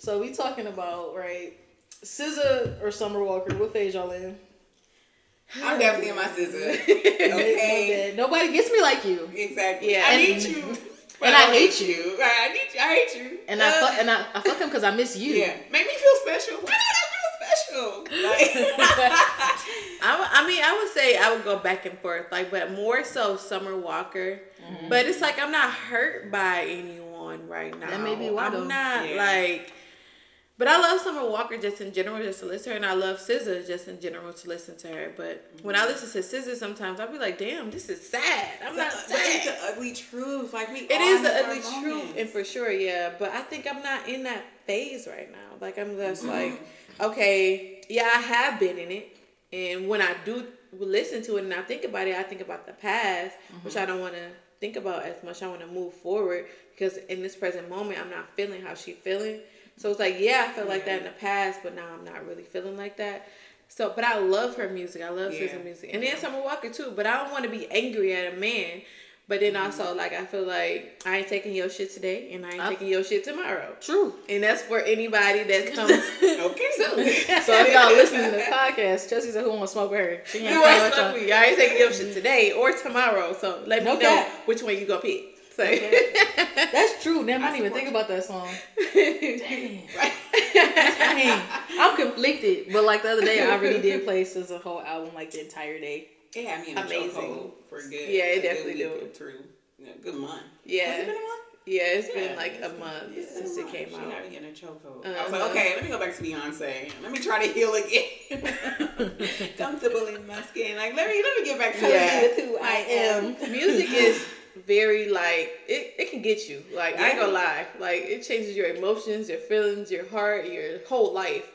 So we talking about right, SZA or Summer Walker? What phase y'all in? I'm definitely in my SZA. Okay. Nobody gets me like you. Exactly. Yeah, I and- need you. and but I don't hate you. I need you. I hate you. And I Uh, fuck, and I, I fuck him because I miss you. Yeah. Make me feel special. Why not I feel special? Like, I, w- I mean, I would say I would go back and forth, like, but more so Summer Walker. Mm-hmm. But it's like I'm not hurt by anyone right now. That may be why, I'm though. not Yeah. like. But I love Summer Walker just in general, just to listen to her, and I love SZA just in general to listen to her. But when I listen to SZA, sometimes I'll be like, "Damn, this is sad." I'm not but it's sad. the ugly truth. Like we. It is the ugly truth, moments. and for sure, yeah. But I think I'm not in that phase right now. Like I'm just Mm-hmm. like, okay, yeah, I have been in it, and when I do listen to it and I think about it, I think about the past, which Mm-hmm. I don't want to think about as much. I want to move forward because in this present moment, I'm not feeling how she feeling. So it's like, yeah, I felt like that in the past, but now I'm not really feeling like that. So, but I love her music. I love Yeah. SZA music, and then Summer Walker too. But I don't want to be angry at a man. But then mm-hmm. also, like, I feel like I ain't taking your shit today, and I ain't I- taking your shit tomorrow. True. And that's for anybody that comes Okay. So if y'all listening to the podcast, Chelsea said who want to smoke with her. She ain't You want to me? I ain't taking your shit today or tomorrow. So let No me know cap. which one you gonna pick. So That's true. Damn, I didn't even think about that song. Dang. I'm conflicted. But like the other day, I really did play SZA whole album like the entire day. It had me in a Amazing. chokehold for good. Yeah, it a definitely or Through yeah, good month. Yeah. Has it been a month? yeah, it's Yeah, been like it's a been- month a since it came She out. had me in a chokehold. I was Uh-huh. like, okay, let me go back to Beyonce. Let me try to heal again. Comfortable in my skin. Like, let me let me get back to Yeah. who I am. Music is very like it, it can get you. Like I ain't gonna lie. Like it changes your emotions, your feelings, your heart, your whole life.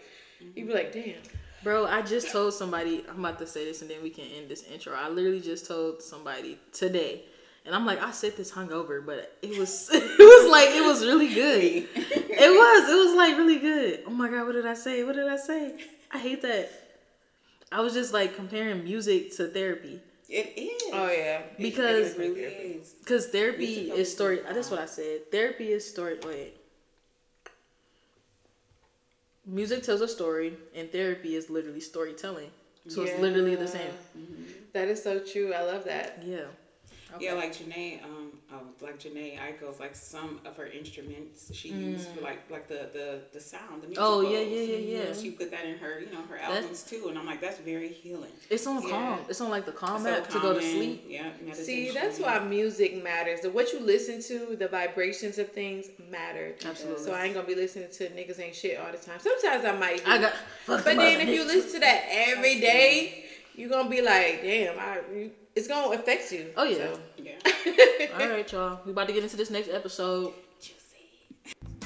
You'd be like, damn. Bro, I just told somebody, I'm about to say this and then we can end this intro. I literally just told somebody today. And I'm like, I said this hungover, but it was it was like it was really good. It was. It was like really good. Oh my god, what did I say? What did I say? I hate that. I was just like comparing music to therapy. It is. Oh yeah. Because- it really is. Because therapy is story. That's what I said. Therapy is story. Wait. Music tells a story, and therapy is literally storytelling. So it's literally the same. That is so true. I love that. Yeah. Yeah, like Jhené, um, oh, like Jhené Aiko's, like some of her instruments she used for like like the the the sound, the music. Mm. Oh, yeah, yeah, yeah, yeah. She put that in her, you know, her That's- albums too, and I'm like, that's very healing. It's on Yeah. calm. It's on like the calm So app to go to sleep. Yeah, See, that's why music matters. The what you listen to, the vibrations of things matter. Absolutely. So I ain't gonna be listening to niggas ain't shit all the time. Sometimes I might. do. I got. But then if you listen to that every day, you're gonna be like, damn, I. you- It's gonna affect you. Oh, yeah. So. Yeah. All right, y'all. We about to get into this next episode.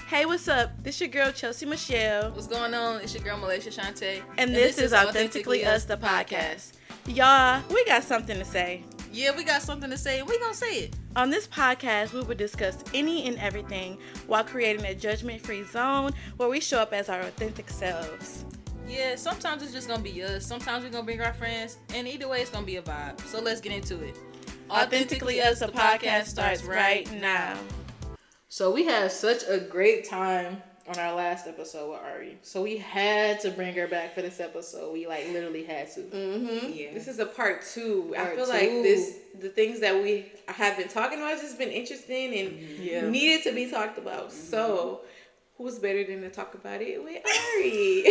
Hey, what's up? This your girl Chelsea Michelle, What's going on? It's your girl Malaysia Shante, and, this, is Authentically Us, the podcast. Y'all, we got something to say. Yeah, we got something to say, and we gonna say it. On this podcast, we will discuss any and everything while creating a judgment free zone where we show up as our authentic selves. Yeah, sometimes it's just gonna be us. Sometimes we're gonna bring our friends, and either way, it's gonna be a vibe. So let's get into it. Authentically Us, the podcast starts right now. So we had such a great time on our last episode with Ari. So we had to bring her back for this episode. We like literally had to. Mm-hmm. Yeah. This is a part two. I Part feel like this the things that we have been talking about has just been interesting and Yeah. needed to be talked about. So who's better than to talk about it with Ari?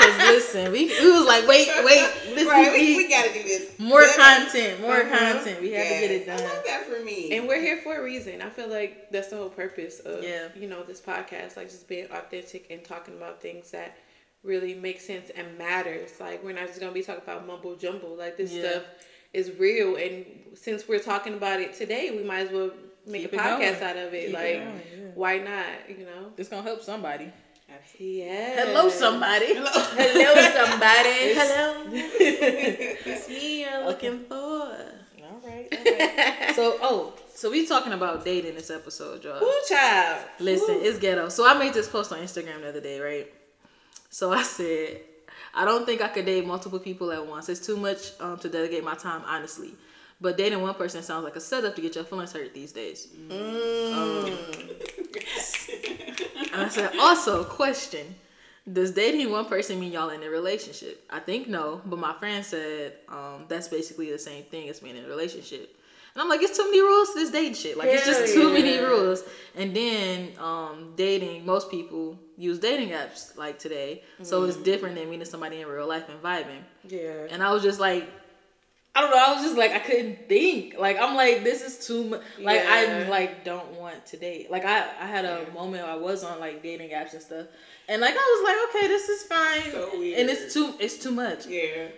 Cause listen, we, we was like, wait, wait, listen, Right, we, we- gotta do this. more Good. content, more Uh-huh. content. We had to get it done. I love that for me. and we're here for a reason. I feel like that's the whole purpose of Yeah. you know this podcast, like just being authentic and talking about things that really make sense and matters. Like we're not just gonna be talking about mumbo jumbo. Like this Yeah. stuff is real, and since we're talking about it today, we might as well make Keep a podcast going. out of it. Keep it like, going, yeah. why not? You know? It's gonna help somebody. Yeah. Hello, somebody. Hello, Hello somebody. Hello. it's me you're looking for. All right. All right. so, oh, so we talking about dating this episode, y'all. Ooh, child. Listen, Ooh. it's ghetto. So I made this post on Instagram the other day, right? So I said, I don't think I could date multiple people at once. It's too much um, to dedicate my time, honestly. But dating one person sounds like a setup to get your feelings hurt these days. Um, and I said, also, question. Does dating one person mean y'all in a relationship? I think no, but my friend said um, that's basically the same thing as being in a relationship. And I'm like, it's too many rules to this dating shit. Like, Hell it's just too yeah. many rules. And then um, dating, most people use dating apps like today. So mm. it's different than meeting somebody in real life and vibing. Yeah. And I was just like, I don't know. I was just like, I couldn't think. Like, I'm like, this is too much. Like, yeah. I like don't want to date. Like, I I had a yeah. moment I was on like dating apps and stuff, and like I was like, okay, this is fine. So and it's too it's too much. Yeah.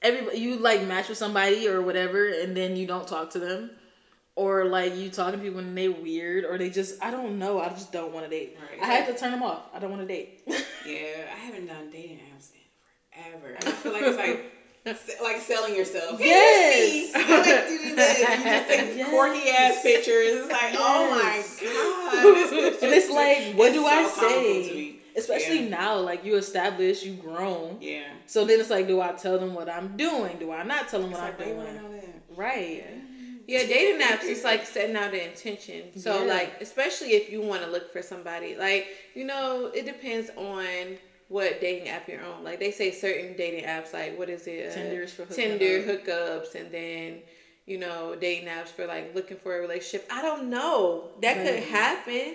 Everybody, you like match with somebody or whatever, and then you don't talk to them, or like you talking to people and they weird, or they just I don't know. I just don't want to date. Right. I had to turn them off. I don't want to date. yeah, I haven't done dating apps in forever. I feel like it's like like selling yourself. Yes. I like doing that. You just take yes. quirky ass pictures. It's like, oh yes. oh my god. and it's like, what it's do so I say? Especially yeah. now, like you established, you grown. Yeah. So then it's like, do I tell them what I'm doing? Do I not tell them what it's I'm doing? Right. Yeah. yeah, dating apps is like setting out an intention. So yeah. like, especially if you want to look for somebody, like you know, it depends on what dating app you're on. Like they say certain dating apps, like what is it? Uh, Tinder's for Tinder hookups, and then you know dating apps for like looking for a relationship. I don't know. That right. could happen.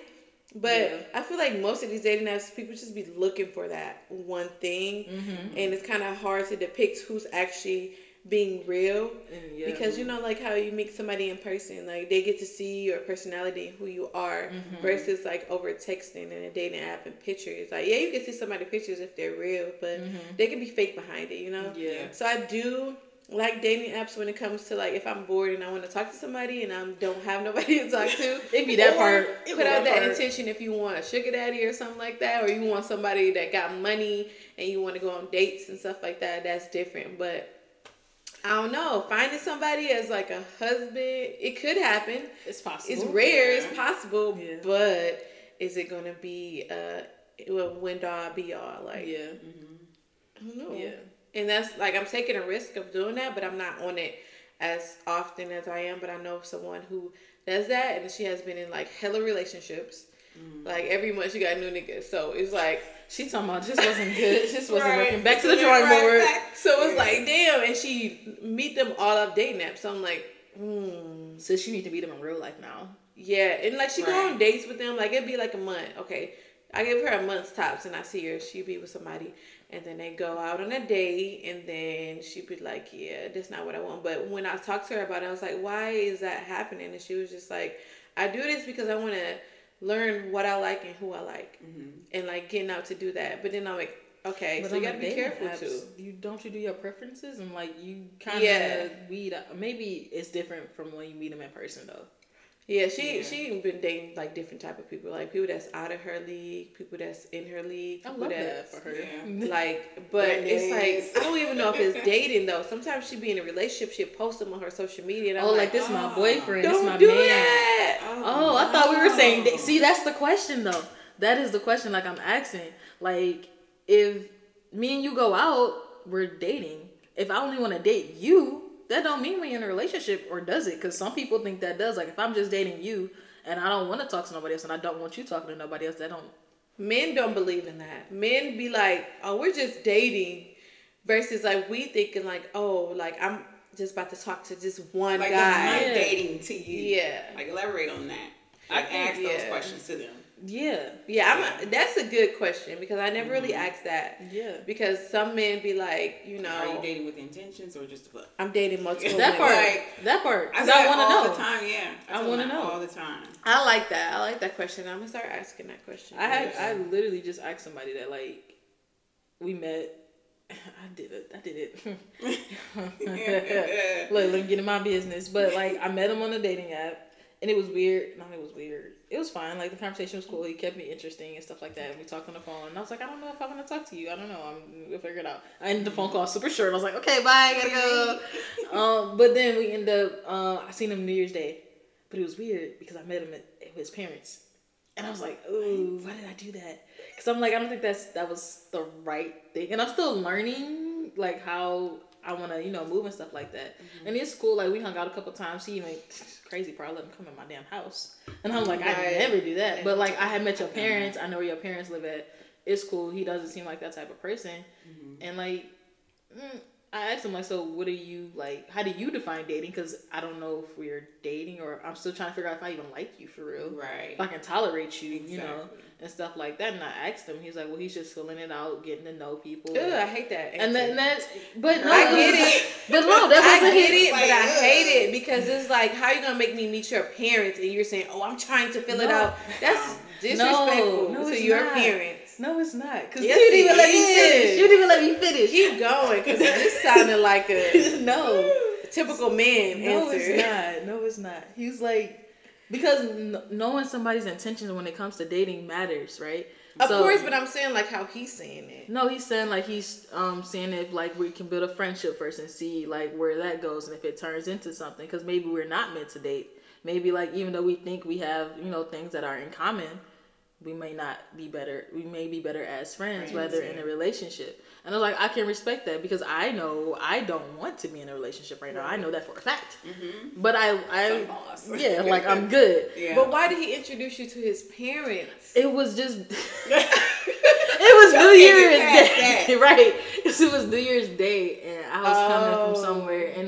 But yeah. I feel like most of these dating apps, people just be looking for that one thing, mm-hmm. and it's kind of hard to depict who's actually being real yeah. because you know like how you meet somebody in person like they get to see your personality who you are mm-hmm. versus like over texting and a dating app and pictures like yeah you can see somebody pictures if they're real but mm-hmm. they can be fake behind it you know yeah so i do like dating apps when it comes to like if I'm bored and I want to talk to somebody and I don't have nobody to talk to. It'd be that part. Put out that, that intention if you want a sugar daddy or something like that, or you want somebody that got money and you want to go on dates and stuff like that. That's different. But I don't know. Finding somebody as like a husband, it could happen. It's possible. It's rare. Yeah. It's possible. Yeah. But is it gonna be uh, when do I be all like? Yeah. Mm-hmm. I don't know. Yeah. And that's like I'm taking a risk of doing that, but I'm not on it as often as I am. But I know someone who does that, and she has been in like hella relationships. Mm. Like every month she got new niggas, so it's like she talking about this wasn't good. This wasn't right. working. Back to the drawing right board. Back. So it's like, damn. And she meet them all up dating apps. So I'm like, hmm. So she need to meet them in real life now. Yeah, and like she right. go on dates with them. Like it'd be like a month. Okay, I give her a month's tops, and I see her. She be with somebody, and then they go out on a date, and then she be like, "Yeah, that's not what I want." But when I talked to her about it, I was like, "Why is that happening?" And she was just like, "I do this because I want to." Learn what I like and who I like, mm-hmm. and like getting out to do that. But then I'm like, okay, but so you gotta be careful apps, too. You don't you do your preferences and like you kind of yeah. weed. Maybe it's different from when you meet them in person though. Yeah, she yeah. she been dating like different type of people, like people that's out of her league, people that's in her league. I love that for her. Yeah. Like, but it's like I don't even know if it's dating though. Sometimes she be in a relationship, she post them on her social media. oh, like, like this oh, my boyfriend, this is my do man. That. Oh, oh I thought we were saying. See, that's the question though. That is the question. Like I'm asking. Like if me and you go out, we're dating. If I only want to date you, that don't mean we're in a relationship, or does it? Because some people think that does. Like if I'm just dating you and I don't want to talk to nobody else, and I don't want you talking to nobody else, that don't. Men don't believe in that. Men be like, "Oh, we're just dating," versus like we thinking like, "Oh, like I'm just about to talk to just one like guy." Like dating to you. Yeah. Like elaborate on that. I ask yeah. those questions to them. Yeah, yeah. I'm. A, that's a good question because I never mm-hmm. really asked that. Yeah. Because some men be like, you know, are you dating with intentions or just fuck? I'm dating multiple. that part. Like, that part. I, I want to know all the time. Yeah. I, I want to know all the time. I like that. I like that question. I'm gonna start asking that question. I had. I literally just asked somebody that like, we met. I did it. I did it. Look, let me get in my business. But like, I met him on a dating app, and it was weird. No, it was weird it was fine. Like the conversation was cool. He kept me interesting and stuff like that. And we talked on the phone, and I was like, I don't know if I want to talk to you. I don't know. I'm we'll figure it out. I ended the phone call super short. I was like, okay, bye, I gotta go. um, but then we end up. Uh, I seen him New Year's Day, but it was weird because I met him at, at his parents, and I was like, ooh, why did I do that? Because I'm like, I don't think that's that was the right thing, and I'm still learning like how I want to, you know, move and stuff like that. Mm-hmm. And it's cool. Like we hung out a couple times. He even crazy probably let him come in my damn house, and I'm like, right. I never do that. But like I had met your parents. I know where your parents live at. It's cool. He doesn't seem like that type of person, mm-hmm. and like. Mm, I asked him like, so what do you like? How do you define dating? Because I don't know if we're dating or I'm still trying to figure out if I even like you for real. Right. If I can tolerate you, exactly. you know, and stuff like that. And I asked him, he's like, well, he's just filling it out, getting to know people. Ugh, I hate that. And then that's, but no, I get it. But no, that wasn't I get it, but I hate it because it's like, how are you gonna make me meet your parents and you're saying, oh, I'm trying to fill no. it out. That's disrespectful no, no, to your not. parents. No, it's not. Cause yes, you didn't even let me finish. You didn't even let me finish. Keep going, cause this sounded like a no typical man no, answer. it's not. No, it's not. He's like because knowing somebody's intentions when it comes to dating matters, right? Of so, course, but I'm saying like how he's saying it. No, he's saying like he's um saying if like we can build a friendship first and see like where that goes and if it turns into something because maybe we're not meant to date. Maybe like even though we think we have you know things that are in common, we may not be better we may be better as friends, friends rather yeah. in a relationship and i was like i can respect that because i know i don't want to be in a relationship right, right. now i know that for a fact mm-hmm. but i i yeah like i'm good yeah. but why did he introduce you to his parents it was just it was new year's day right it was new year's day and i was oh. coming from somewhere and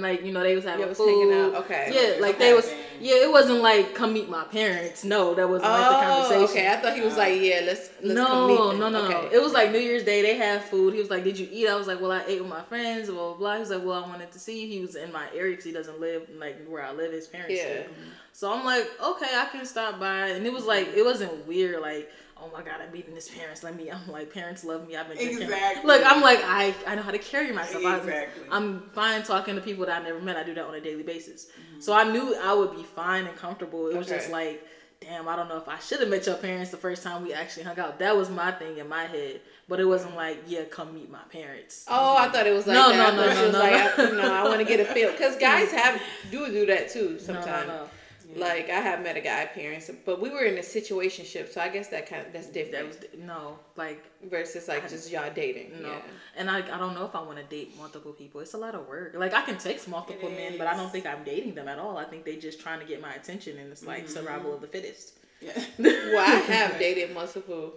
like you know they was having was food okay yeah like they was yeah, it wasn't like come meet my parents. No, that wasn't oh, like the oh, conversation. Okay, I thought he was like, yeah, let's. let's no, no, no, okay. no. It was like New Year's Day. They had food. He was like, did you eat? I was like, well, I ate with my friends. Blah blah. blah. He was like, well, I wanted to see you. He was in my area because he doesn't live like where I live. His parents yeah. Live. So I'm like, okay, I can stop by. And it was like, it wasn't weird. Like oh my god, I'm meeting his parents. Let me. I'm like, parents love me. I've been exactly. Look, I'm like, I I know how to carry myself. Exactly. I, am fine talking to people that I never met. I do that on a daily basis. Mm-hmm. So I knew I would be fine and comfortable. It okay. was just like, damn, I don't know if I should have met your parents the first time we actually hung out. That was my thing in my head. But it wasn't like, yeah, come meet my parents. Oh, I thought it was like no, that. No, no, no, no, like, I, know, I want to get a feel because guys have do do that too sometimes. No, no, no. Like I have met a guy parents, but we were in a situationship, so I guess that kind of that's different. That was no like versus like I, just y'all dating. No, yeah. and I I don't know if I want to date multiple people. It's a lot of work. Like I can text multiple men, but I don't think I'm dating them at all. I think they just trying to get my attention, and it's like mm-hmm. survival of the fittest. Yeah. well, I have dated multiple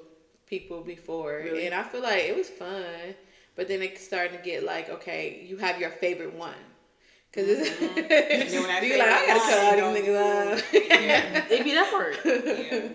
people before, really? and I feel like it was fun. But then it started to get like, okay, you have your favorite one. Cause it's mm-hmm. you like I gotta cut all these niggas off. yeah, it be that hard.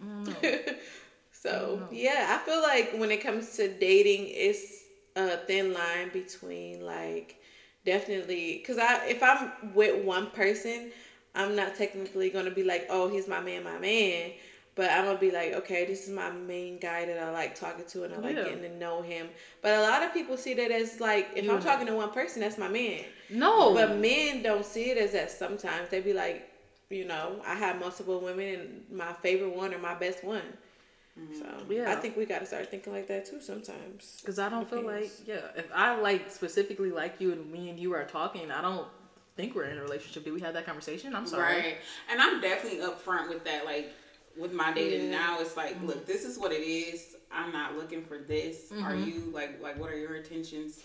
Yeah. Mm-hmm. so yeah, I feel like when it comes to dating, it's a thin line between like definitely because I if I'm with one person, I'm not technically gonna be like, oh, he's my man, my man. But I'm gonna be like, okay, this is my main guy that I like talking to and I like getting to know him. But a lot of people see that as like, if yeah. I'm talking to one person, that's my man. No. But men don't see it as that sometimes. They be like, you know, I have multiple women and my favorite one or my best one. So yeah, I think we got to start thinking like that too sometimes. Because I don't feel like yeah, if I like specifically like you and me and you are talking, I don't think we're in a relationship. Did we have that conversation? I'm sorry. Right, and I'm definitely upfront with that. Like with my dating yeah. now, it's like, mm-hmm. look, this is what it is. I'm not looking for this. Mm-hmm. Are you like like what are your intentions?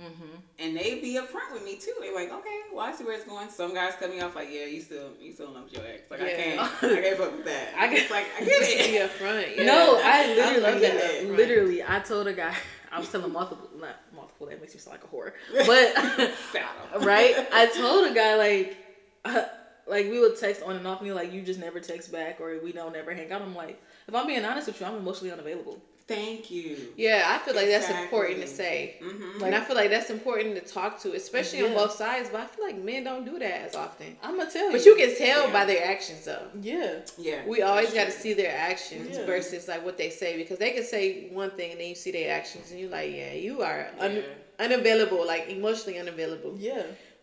Mm-hmm. And they be upfront with me too. They're like, okay, well, I see where it's going. Some guys cut me off like, yeah, you still, you still love your ex. Like, yeah. I can't, I can't fuck with that. I get like, I get it. Be upfront. Yeah. No, I literally, I literally, I told a guy, I was telling multiple, not multiple. That makes me sound like a whore, but right, I told a guy like. Uh, like we would text on and off me like you just never text back or we don't ever hang out. I'm like, if I'm being honest with you, I'm emotionally unavailable. Thank you. Yeah, I feel like exactly. that's important to say. Mm-hmm. Like, and I feel like that's important to talk to, especially yeah. on both sides. But I feel like men don't do that as often. I'm gonna tell you. But you can tell yeah. by their actions, though. Yeah, yeah. We always got to see their actions yeah. versus like what they say because they can say one thing and then you see their actions and you're like, yeah, you are un- unavailable, like emotionally unavailable. Yeah.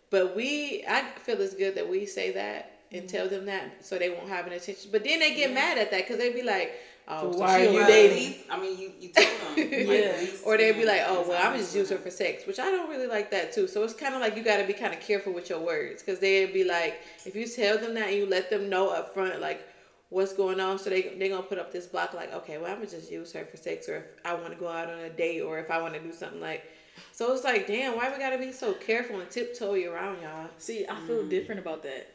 But we, I feel it's good that we say that and tell them that so they won't have an attention. But then they get mad at that because they'd be like Oh, so why are you dating? I mean, you, you told them. yeah. or they'd be like, oh, well, I'm just use her for sex, which I don't really like that too. So it's kind of like you got to be kind of careful with your words because they'd be like, if you tell them that and you let them know up front, like, what's going on, so they they're gonna put up this block like, okay, well, I'm gonna just use her for sex, or if I want to go out on a date, or if I want to do something like So it's like, damn, why we gotta be so careful and tiptoe around y'all? See, I feel mm. different about that.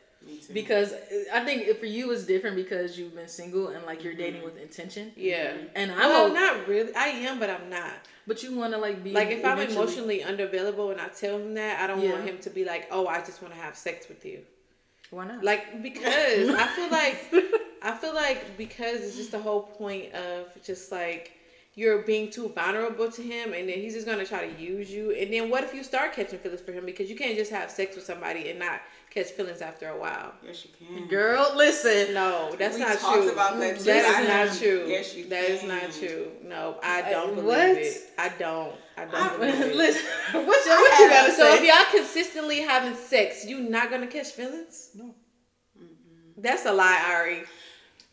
Because I think for you it's different because you've been single and like you're mm-hmm. dating with intention. Yeah. And I'm well, not really. I am, but I'm not. But you want to like be like if I'm emotionally unavailable and I tell him that, I don't yeah. want him to be like, "Oh, I just want to have sex with you." Why not? Like because I feel like I feel like because it's just the whole point of just like you're being too vulnerable to him and then he's just gonna try to use you and then what if you start catching feelings for him because you can't just have sex with somebody and not catch feelings after a while. Yes, you can. Girl, listen. No, that's we not true. About that, that is not true. Yes, you That can. is not true. No, I don't believe what? it. I don't. I don't I, believe it. Listen, what, what you gotta so say? So if y'all consistently having sex, you not gonna catch feelings? No. That's a lie, Ari.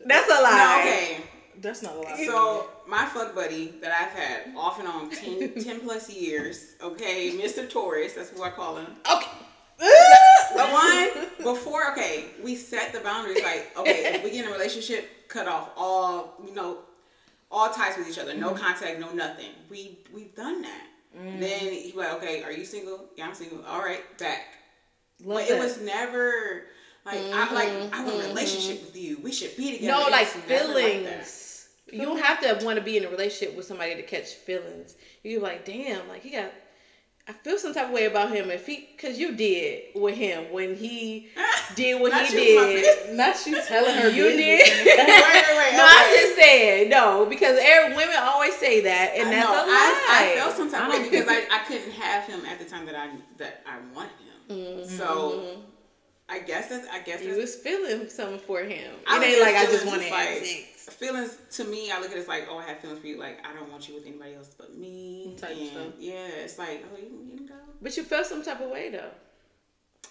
That's a lie. No, okay. That's not a lie. So my fuck buddy that I've had off and on 10, 10 plus years, okay, Mr. Taurus, that's who I call him. Okay. The one before, okay, we set the boundaries. Like, okay, if we get in a relationship, cut off all, you know, all ties with each other, no mm-hmm. contact, no nothing. We we've done that. Mm-hmm. Then he like, okay, are you single? Yeah, I'm single. All right, back. Love but that. it was never like mm-hmm. I like I want a relationship with you. We should be together. No, like feelings. Like you don't have to want to be in a relationship with somebody to catch feelings. You're like, damn, like he got I feel some type of way about him if he, cause you did with him when he did what he did. Not you telling her you did. wait, wait, wait. No, okay. I'm just saying no because every, women always say that, and I that's know. a lie. I, I felt some type of way because I, I couldn't have him at the time that I that I wanted him. Mm-hmm. So I guess that's I guess you was feeling something for him. It ain't like I just wanted like, sex. Feelings to me, I look at it as like, oh, I have feelings for you. Like I don't want you with anybody else but me. Type and stuff. yeah, it's like, oh, you, you can go. But you felt some type of way though.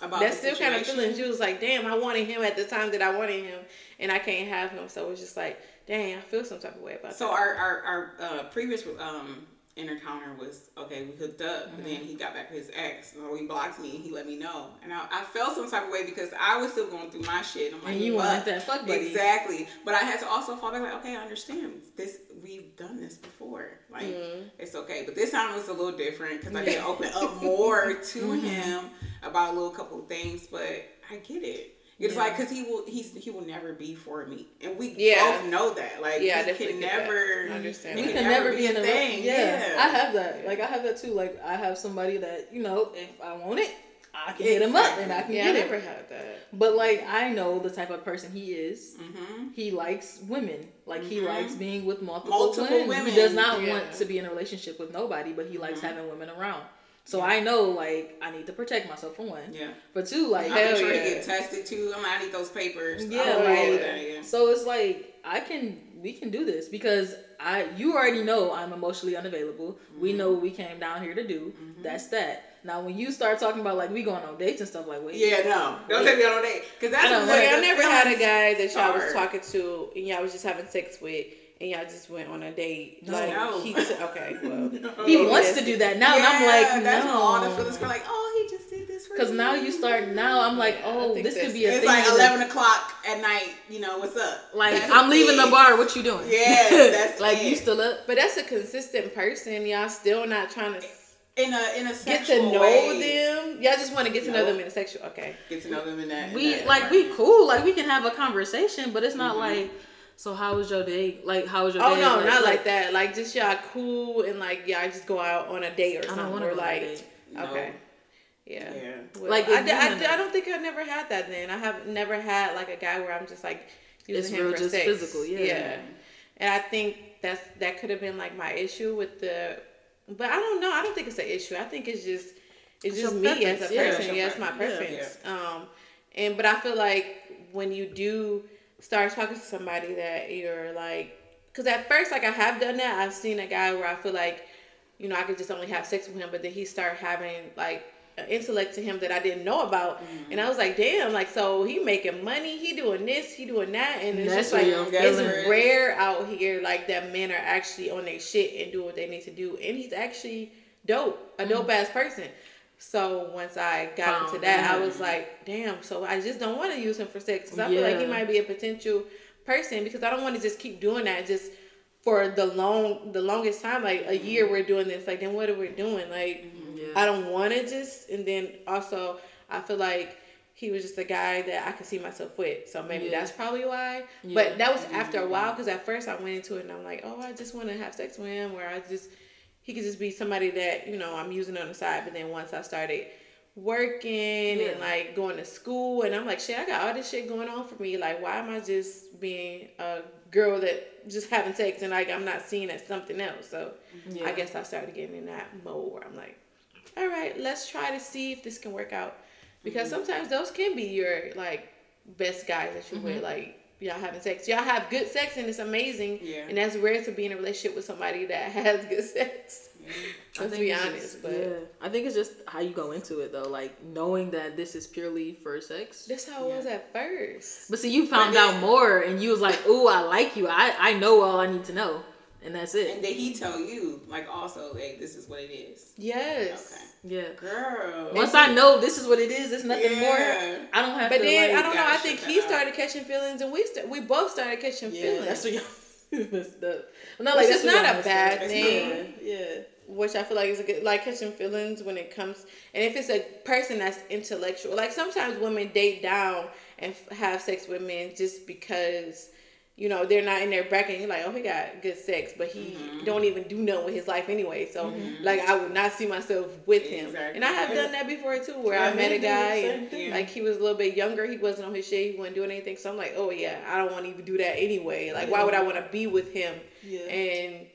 About that still kind of feelings. You was like, damn, I wanted him at the time that I wanted him, and I can't have him. So it's just like, damn, I feel some type of way about so that. So our our, our uh, previous um encounter was okay. We hooked up, mm-hmm. but then he got back with his ex, or he blocked me. He let me know, and I, I, felt some type of way because I was still going through my shit. I'm like, and you want that fuck buddy, exactly. But I had to also fall back like, okay, I understand this. We've done this before. Like mm-hmm. it's okay, but this time was a little different because I could open up more to mm-hmm. him about a little couple of things. But I get it. It's yeah. like because he will he's he will never be for me, and we yeah. both know that. Like yeah, he can never understand. He can, can never, be in a thing. Yeah. yeah. I have that. Like I have that too. Like I have somebody that you know, if I want it, I can exactly. hit him up and I can yeah, get I it. never had that. But like I know the type of person he is. Mm-hmm. He likes women. Like mm-hmm. he likes being with multiple, multiple women. women. He does not yeah. want to be in a relationship with nobody, but he likes mm-hmm. having women around. So yeah. I know, like, I need to protect myself for one. Yeah. For two, like, I'm hell trying yeah. to get tested too. I'm I need those papers. Yeah, right. That, yeah. So it's like I can, we can do this because I, you already know I'm emotionally unavailable. Mm-hmm. We know what we came down here to do. Mm-hmm. That's that. Now, when you start talking about like we going on dates and stuff, like wait, yeah, no, don't wait. take me on a date because that's. I, I never had a guy that y'all was talking to and y'all was just having sex with and y'all just went on a date. No, like, no. He, okay, well, no. he wants to do that now, yeah, and I'm like, that's no. all the feelings are like, oh, he just did this Because now you start. Now I'm like, oh, this could be a. It's thing like eleven o'clock at night. You know what's up? Like that's I'm leaving the bar. What you doing? Yeah, that's like it. you still up. But that's a consistent person. Y'all still not trying to in a in a get to know way. them. Y'all just want to get to know them in a sexual. Okay, get to know them in that. We in that like we cool. Like we can have a conversation, but it's not mm-hmm. like so how was your day? Like how was your oh, day? Oh no, like, not like, that. Like just y'all cool and like y'all just go out on a date or something. Or like okay. Yeah. yeah. Well, like I, I, I, don't think I've never had that then. I have never had like a guy where I'm just like using him for just sex. physical, yeah. Yeah. And I think that's that could have been like my issue with the but I don't know. I don't think it's an issue. I think it's just it's, it's just me as a person. Yeah, yeah it's my preference. Yeah. Um and but I feel like when you do start talking to somebody that you're like, because at first, like I have done that. I've seen a guy where I feel like, you know, I could just only have sex with him, but then he started having like an intellect to him that I didn't know about, mm-hmm. and I was like, damn, like so he making money, he doing this, he doing that, and it's That's just like it's rare out here like that men are actually on their shit and do what they need to do, and he's actually dope, a dope mm-hmm. ass person. So once I got Found into that, him. I was like, damn. So I just don't want to use him for sex because I yeah. feel like he might be a potential person because I don't want to just keep doing that. Just for the long the longest time, like a year mm-hmm. we're doing this, like then what are we doing? Like mm-hmm, yeah. I don't want to just and then also I feel like he was just a guy that I could see myself with. So maybe yeah. that's probably why. But that was after a while because at first I went into it and I'm like, oh, I just want to have sex with him, or I just he could just be somebody that you know I'm using on the side. But then once I started working yeah. and like going to school and I'm like, shit, I got all this shit going on for me. Like, why am I just being a girl that just having sex and like I'm not seeing as something else? So I guess I started getting in that mode where I'm like, all right, let's try to see if this can work out because mm-hmm. sometimes those can be your like best guys that you're mm-hmm. with. Like y'all having sex, y'all have good sex and it's amazing. Yeah. And that's rare to be in a relationship with somebody that has good sex. Mm-hmm. Let's be honest, just, but yeah, I think it's just how you go into it though, like knowing that this is purely for sex. That's how it yeah. was at first. But see, you found out more, and you was like, "Ooh, I like you. I I know all I need to know." And that's it. And did he tell you, like, also, hey, this is what it is? Yes. Okay. Yeah. Girl. Once I know this is what it is, there's nothing yeah. more. I don't have but to. Then, like, I don't know. I think he started catching feelings and we st- we both started catching yeah, feelings. That's what y'all messed up. No, like it's not a bad thing. Yeah. Which I feel like is a good, like catching feelings when it comes, and if it's a person that's intellectual, like sometimes women date down and f- have sex with men just because you know, they're not in their bracket. You're like, oh, he got good sex, but he mm-hmm. don't even do nothing with his life anyway. So, mm-hmm. like, I would not see myself with him. Exactly. And I have done that before too, where yeah, I met a guy and like he was a little bit younger. He wasn't on his shit. He wasn't doing anything. So I'm like, oh yeah, I don't want to even do that anyway. Like, yeah. why would I want to be with him? Yeah. And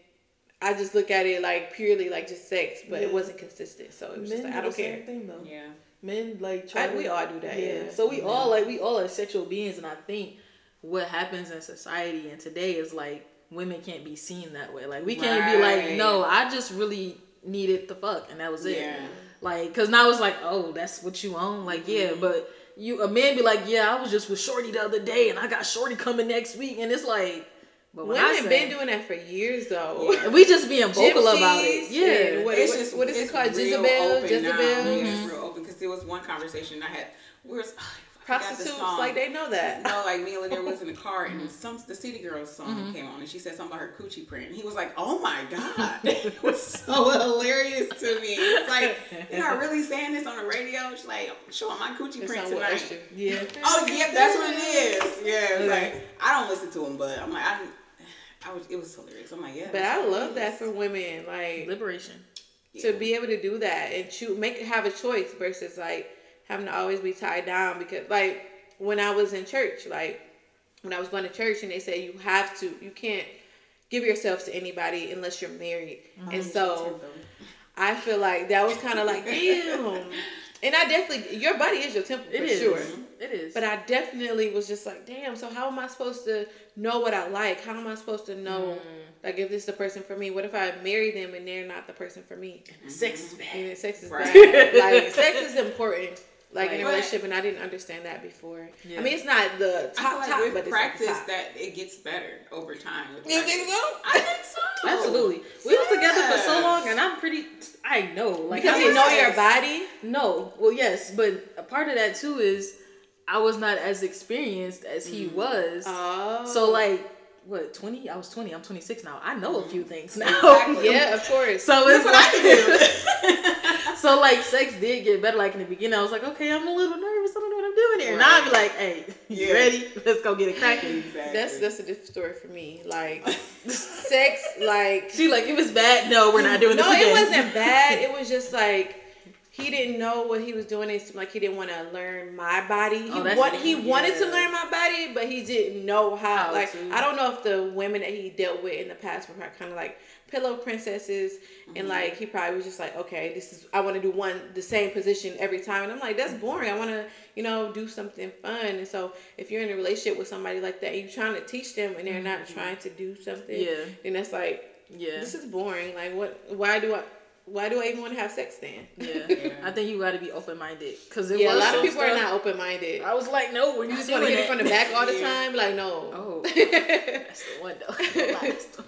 I just look at it like purely like just sex, but it wasn't consistent. So it was Men just like I don't care. Thing, though. Yeah. Men like try. I, to, we all do that. Yeah. So we all like we all are sexual beings, and I think what happens in society and today is like women can't be seen that way. Like we can't right. be like, no, I just really needed the fuck and that was it. Yeah. Like, cause now it's like, oh, that's what you own. Like, yeah, mm-hmm. but you a man be like, yeah, I was just with Shorty the other day and I got Shorty coming next week, and it's like. But women have been doing that for years though. Yeah. we just being vocal Gypsies, about it. Yeah, what, it's just what is it called? Jezebel. Jezebel. Mm-hmm. Yeah, it's real open because there was one conversation I had. We prostitutes like they know that. No, like me and Lanier was in the car and some the City Girls song mm-hmm. came on and she said something about her coochie print and he was like, "Oh my god!" it was so hilarious to me. It's like you're not really saying this on the radio. She's like, "I'm showing my coochie it's print tonight." Yeah. oh yeah, that's what it is. Yeah. Like I don't listen to him, but I'm like I. I was, it was hilarious. I'm like, yeah. But I love that for women, like liberation, yeah. to be able to do that and choose, make have a choice versus like having to always be tied down because like when I was in church, like when I was going to church and they say you have to, you can't give yourself to anybody unless you're married. Mm-hmm. And so I feel like that was kind of like, damn. And I definitely, your body is your temple for sure. It is. But I definitely was just like, damn. So how am I supposed to know what I like? How am I supposed to know, mm. like, if this is the person for me? What if I marry them and they're not the person for me? Mm-hmm. Sex is bad. And sex is right. bad. like, sex is important like, in a relationship, and I didn't understand that before. Yeah. I mean, it's not the top like top, but practice top. that it gets better over time. You think so? I think so. Absolutely. We yeah. were together for so long, and I'm pretty. I know, like because you know your body. No, well, yes, but a part of that too is I was not as experienced as he mm. was. Oh. So like what 20 i was 20 i'm 26 now. I know a few mm-hmm. things now. Exactly. yeah of course. So it's like so like sex did get better like in the beginning. I was like okay i'm a little nervous. I don't know what i'm doing here. Right. now i'd be like hey you yeah. ready? Let's go get it cracking exactly. that's that's a different story for me. Like sex like she like it was bad. No we're not doing no, this again. it wasn't bad. It was just like he didn't know what he was doing. It seemed like he didn't want to learn my body. He, oh, want, he yeah. wanted to learn my body, but he didn't know how. how like to. I don't know if the women that he dealt with in the past were kind of like pillow princesses, mm-hmm. and like he probably was just like, okay, this is I want to do one the same position every time, and I'm like, that's boring. I want to you know do something fun. And so if you're in a relationship with somebody like that, you're trying to teach them, and they're mm-hmm. not trying to do something. Yeah, and that's like, yeah, this is boring. Like what? Why do I? Why do I even want to have sex then? Yeah, yeah. I think you got to be open minded because yeah, a lot of people stuff. are not open minded. I was like, no, you just want to hit it from the back all the time. Like, no. Oh, that's the one though.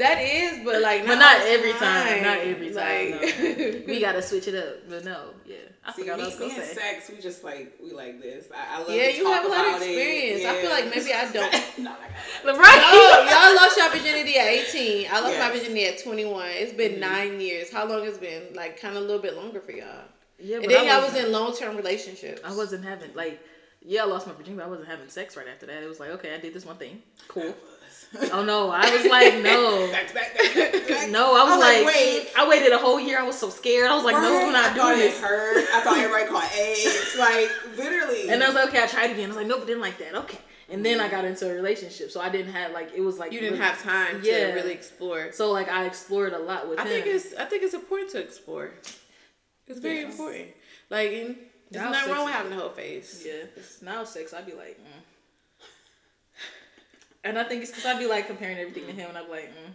That is, but like, not but not every time. time. Not every time. Like, no. we gotta switch it up. But no, yeah. I See, forgot me, what I was gonna say. sex, we just like we like this. I, I love. Yeah, you have a lot of experience. Yeah. I feel like maybe I don't. no, right? No, y'all lost your virginity at 18. I lost yes. my virginity at 21. It's been mm-hmm. nine years. How long it's been? Like, kind of a little bit longer for y'all. Yeah, and then I, I was in long term relationships. I wasn't having like, yeah, I lost my virginity. but I wasn't having sex right after that. It was like, okay, I did this one thing, cool. oh no, I was like, no, back, back, back, no. I was, I was like, like, wait. I waited a whole year. I was so scared. I was like, right? no, I'm not doing this. Hurt. I thought everybody caught AIDS. Like literally. And I was like, okay, I tried again. I was like, nope, didn't like that. Okay. And then I got into a relationship, so I didn't have like it was like you didn't really, have time yeah. to really explore. So like I explored a lot with I him. think it's I think it's important to explore. It's very yes. important. Like, there's now nothing wrong with having a whole face. Yeah. Now sex, I'd be like, mm. And I think it's because I'd be like comparing everything to him, and I'd be like, mm.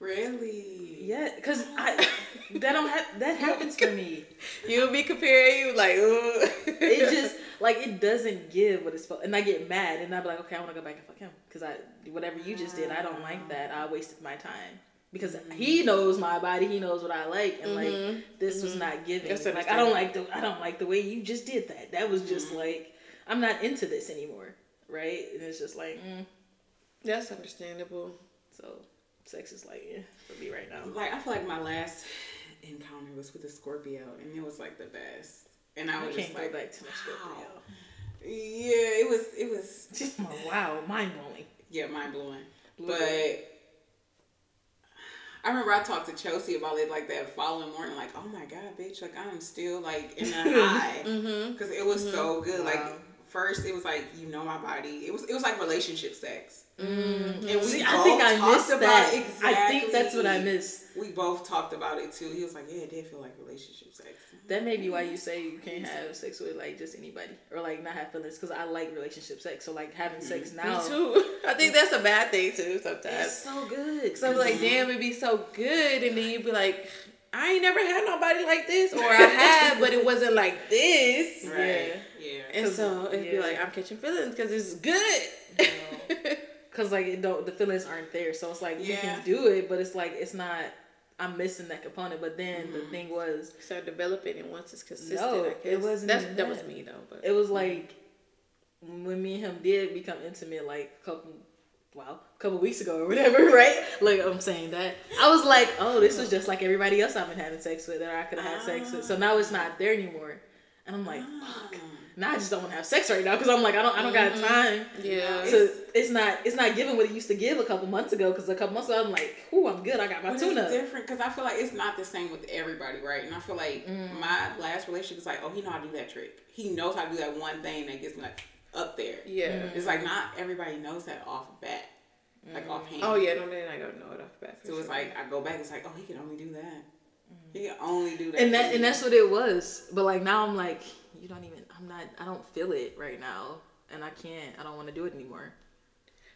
Really? Yeah, because I that don't have that happens for me. You'll be comparing you like, Ooh. it just like it doesn't give what it's supposed, and I get mad, and I'd be like, okay, I want to go back and fuck him because I whatever you just did, I don't like that. I wasted my time because mm-hmm. he knows my body, he knows what I like, and mm-hmm. like this mm-hmm. was not giving. Like I don't like the I don't like the way you just did that. That was just mm-hmm. like I'm not into this anymore, right? And it's just like mm. That's understandable. So sex is like yeah for me right now. Like I feel like my last encounter was with a Scorpio, and it was like the best. And I, was go like, back to my Scorpio. Yeah, it was. It was just wow, mind blowing. Yeah, mind blowing. But I remember I talked to Chelsea about it like that following morning, like, oh my god, bitch, like I'm still like in the high because mm-hmm. it was mm-hmm. so good. Wow. Like first, it was like you know my body. It was it was like relationship sex, mm-hmm. and we See, I think I missed that. Exactly. I think that's what I missed. We both talked about it too. He was like, yeah, it did feel like relationship sex. That may be why you say you can't have sex with like just anybody or like not have feelings because I like relationship sex. So like having sex mm-hmm. now. Me too. I think that's a bad thing too sometimes. It's so good. So I'm like, damn, it'd be so good, and then you'd be like. I ain't never had nobody like this, or I have, but it wasn't like this. Right. Yeah. Yeah. And so it'd yeah. be like I'm catching feelings because it's good. Because like it don't, the feelings aren't there, so it's like yeah. you can do it, but it's like it's not I'm missing that component. But then mm-hmm. the thing was start developing it once it's consistent. No, it wasn't. That. that was me though. But it was like when me and him did become intimate, like a couple. Wow, a couple weeks ago or whatever, right? Like I'm saying that I was like, oh, this was just like everybody else I've been having sex with, or I could have had sex with. So now it's not there anymore, and I'm like, fuck now I just don't want to have sex right now because I'm like I don't I don't mm-hmm. got time. Yeah. So it's not it's not giving what it used to give a couple months ago because a couple months ago I'm like, ooh, I'm good. I got my but tuna. It's different because I feel like it's not the same with everybody, right? And I feel like mm. my last relationship is like, oh, he know how to do that trick. He knows how to do that one thing that gets me like up there. Yeah. Mm. It's like not everybody knows that off bat. Like mm. offhand. Oh yeah, no, they're not gonna know it off the bat. So sure. it's like I go back. It's like, oh, he can only do that. He can only do that. And that and that's what it was. But like now I'm like, you don't even I'm not I don't feel it right now and I can't I don't want to do it anymore.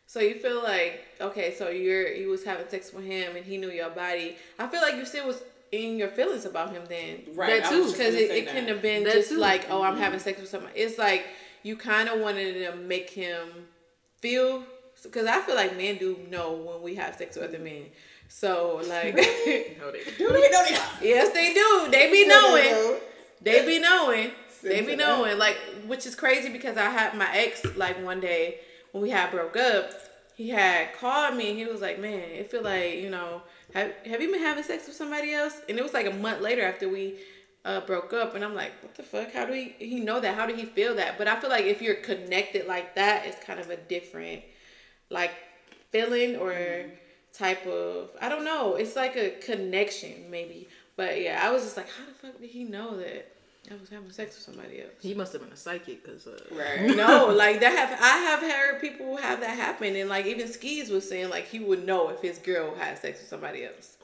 So you feel like okay, so you're you was having sex with him and he knew your body. I feel like you still was in your feelings about him then. Right. That too. Because it, it couldn't have been that just too. like, oh, I'm mm-hmm. having sex with somebody. It's like you kind of wanted to make him feel. Because I feel like men do know when we have sex with other men. So like, no, they do. No, they don't. Yes, they do. They be knowing. They be knowing. They be knowing, like, which is crazy because I had my ex like one day when we had broke up. He had called me. And he was like, "Man, it feel like you know, have have you been having sex with somebody else?" And it was like a month later after we uh, broke up, and I'm like, "What the fuck? How do he he know that? How do he feel that?" But I feel like if you're connected like that, it's kind of a different like feeling or mm-hmm. type of I don't know. It's like a connection maybe. But yeah, I was just like, how the fuck did he know that? I was having sex with somebody else. He must have been a psychic, cause uh... right. no, like that have I have heard people have that happen, and like even Skis was saying like he would know if his girl had sex with somebody else.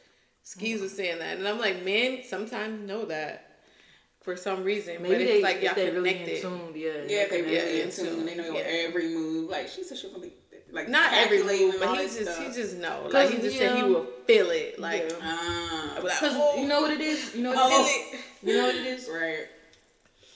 Skis was saying that, and I'm like, men sometimes know that for some reason. Maybe but they, it's like y'all connected. Really in tune, yeah. Yeah, they're really in tune. They know yeah. every move. Like she said, she was gonna be like not every move, but he just stuff. he just know. Like he just said he will feel it. Like, yeah. uh, like oh. you know what it is. You know what oh. it is. You know what it is. Right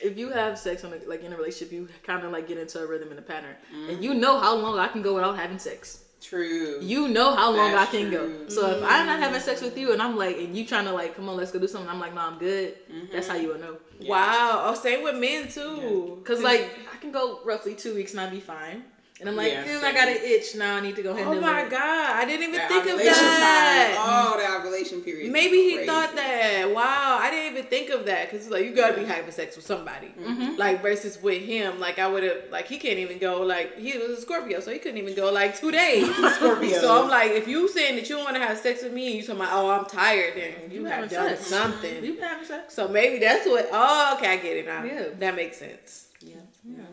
if you have sex on a, like in a relationship, you kind of like get into a rhythm and a pattern, mm-hmm. and you know how long I can go without having sex. True. You know how long That's I can true. go. So mm-hmm. if I'm not having sex with you and I'm like, and you trying to like, come on, let's go do something. I'm like, no, I'm good. Mm-hmm. That's how you will know. Yeah. Wow. Oh, same with men too. Yeah. Cause like I can go roughly two weeks and I'd be fine. And I'm like, yeah, mm, I got an itch now. I need to go ahead. Oh my god, I didn't even that think of that. I need to go ahead. Oh my god, I didn't even think of that. Time. Oh, the ovulation period. Maybe he crazy. thought that. Wow, I didn't even think of that because like you gotta be having sex with somebody, mm-hmm. like versus with him. Like I would have, like he can't even go. Like he was a Scorpio, so he couldn't even go like two days. Scorpio. So I'm like, if you saying that you want to have sex with me and you talking about, oh, I'm tired, then you, you have done sex. something. You having sex. So maybe that's what. Oh, okay, I get it now. Yeah, that makes sense. Yeah. Yeah.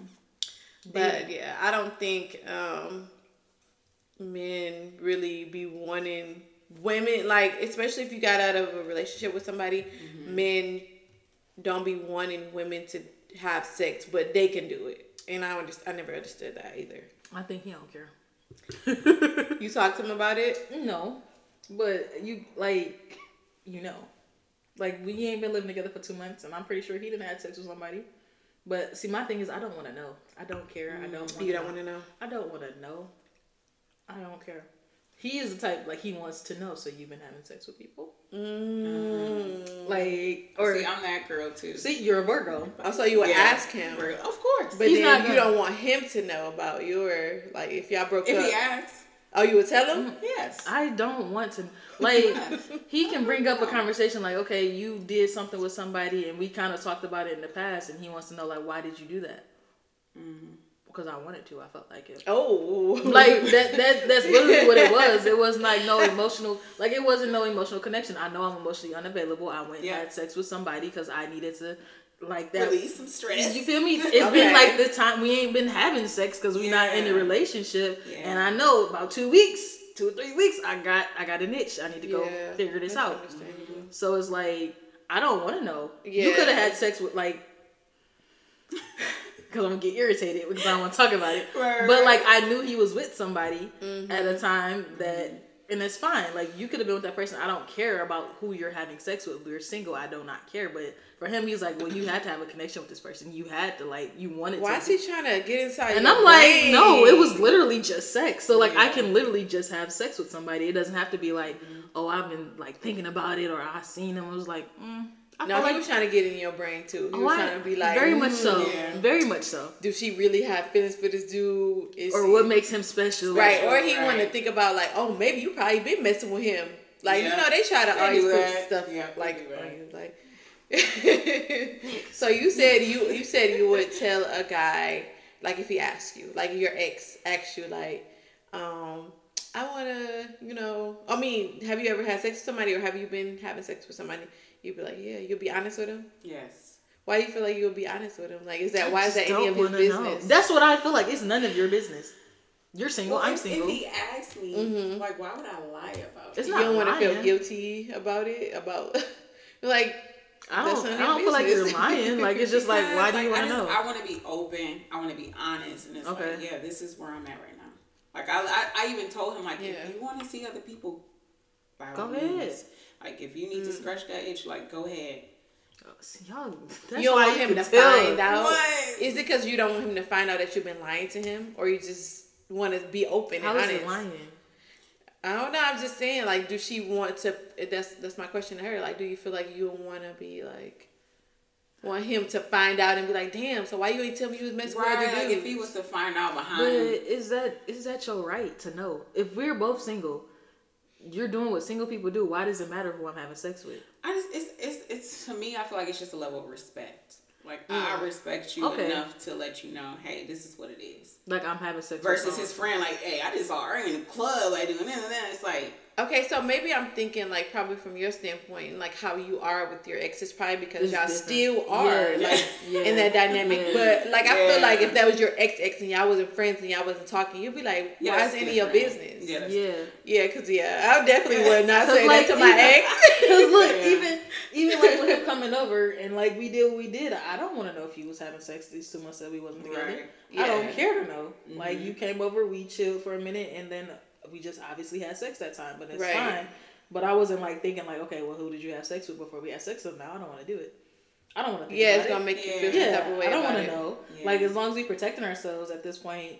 But yeah, I don't think um, men really be wanting women like, especially if you got out of a relationship with somebody, mm-hmm. men don't be wanting women to have sex, but they can do it. And I understand, I never understood that either. I think he don't care. you talked to him about it? No, but you like, you know, like we ain't been living together for two months, and I'm pretty sure he didn't have sex with somebody. But see, my thing is, I don't want to know. I don't care. Mm. I don't. Wanna you don't want to know. I don't want to know. I don't care. He is the type like he wants to know. So you've been having sex with people, mm. like or see, I'm that girl too. See, you're a Virgo. Oh, so you would yeah. ask him, of course. But He's then you don't want him to know about your like if y'all broke if up. If he asks. Oh, you would tell him? Mm, yes. I don't want to. Like, he can bring up a conversation like, okay, you did something with somebody, and we kind of talked about it in the past, and he wants to know like, why did you do that? Mm-hmm. Because I wanted to. I felt like it. Oh, like that. That that's literally what it was. It was like no emotional. Like it wasn't no emotional connection. I know I'm emotionally unavailable. I went yeah. and had sex with somebody because I needed to like that release some stress. You feel me? It's okay. been like this time we ain't been having sex because we're yeah. not in a relationship, yeah. and I know about two weeks, two or three weeks, I got I got an itch. I need to go yeah. figure this That's out. So it's like I don't want to know. You could have had sex with like. Cause I'm gonna get irritated because I don't want to talk about it. Right. But like I knew he was with somebody mm-hmm. at a time that and it's fine. Like you could have been with that person. I don't care about who you're having sex with. We're single. I do not care. But for him, he's like, well, you had to have a connection with this person. You had to like, you wanted. Why to. is he trying to get inside? And I'm like, no, it was literally just sex. So like, yeah. I can literally just have sex with somebody. It doesn't have to be like, mm-hmm. oh, I've been like thinking about it or I seen him. I was like, mm. I no, he like, was trying to get in your brain too. He oh, was trying to be like, very much so, yeah. very much so. Do she really have feelings for this dude? Is or what makes him special? Right, or he right. wanted to think about like, oh, maybe you probably been messing with him. Like yeah. you know, they try to they always put stuff yeah, like like. so you said you you said you would tell a guy like if he asked you like your ex asked you like um I want to you know I mean have you ever had sex with somebody or have you been having sex with somebody you'd be like, yeah, you'll be honest with him. Yes. Why do you feel like you'll be honest with him? Like, is that I why is that any of his business? Know. That's what I feel like. It's none of your business. You're single. Well, I'm if, single. If he asks me, mm-hmm. like, why would I lie about it's it? You don't want to feel guilty about it. About like. I don't. I don't feel like you're lying. Like it's just like, why do you want to know? I want to be open. I want to be honest, and it's okay. like, yeah, this is where I'm at right now. Like I, I, I even told him like, yeah. if you want to see other people, go ahead. Like if you need mm. to scratch that itch, like go ahead. Y'all, you don't want him to tell. find out. What? Is it because you don't want him to find out that you've been lying to him, or you just want to be open How and honest? It lying? I don't know. I'm just saying, like, do she want to? That's that's my question to her. Like, do you feel like you want to be like? Want him to find out and be like, damn. So why you ain't tell me you was messing right, with other dudes? If he was to find out behind, but is that is that your right to know? If we're both single, you're doing what single people do. Why does it matter who I'm having sex with? I just it's it's it's to me. I feel like it's just a level of respect. Like mm. I respect you okay. enough to let you know, hey, this is what it is. Like I'm having sex versus his friend. Like, hey, I just saw her in the club, like doing this and that. It's like Okay, so maybe I'm thinking like probably from your standpoint, like how you are with your ex is probably because it's y'all different. still are yeah. like yeah. in that dynamic. Yeah. But like I feel like if that was your ex ex and y'all wasn't friends and y'all wasn't talking, you'd be like, why is any of your business? Yeah, yeah, yeah. Cause yeah, I definitely would not say like, that to my ex. Cause look, even even like with him coming over and like we did what we did, I don't want to know if he was having sex these two months that we wasn't together. Right. I don't care to know. Mm-hmm. Like you came over, we chilled for a minute, and then we just obviously had sex that time, but it's right. fine. But I wasn't like thinking like, okay, well, who did you have sex with before we had sex with? Now I don't want to do it. I don't want to. Yeah, it's gonna it. make you feel yeah. type of way. I don't want to know. Yeah. Like as long as we protecting ourselves at this point,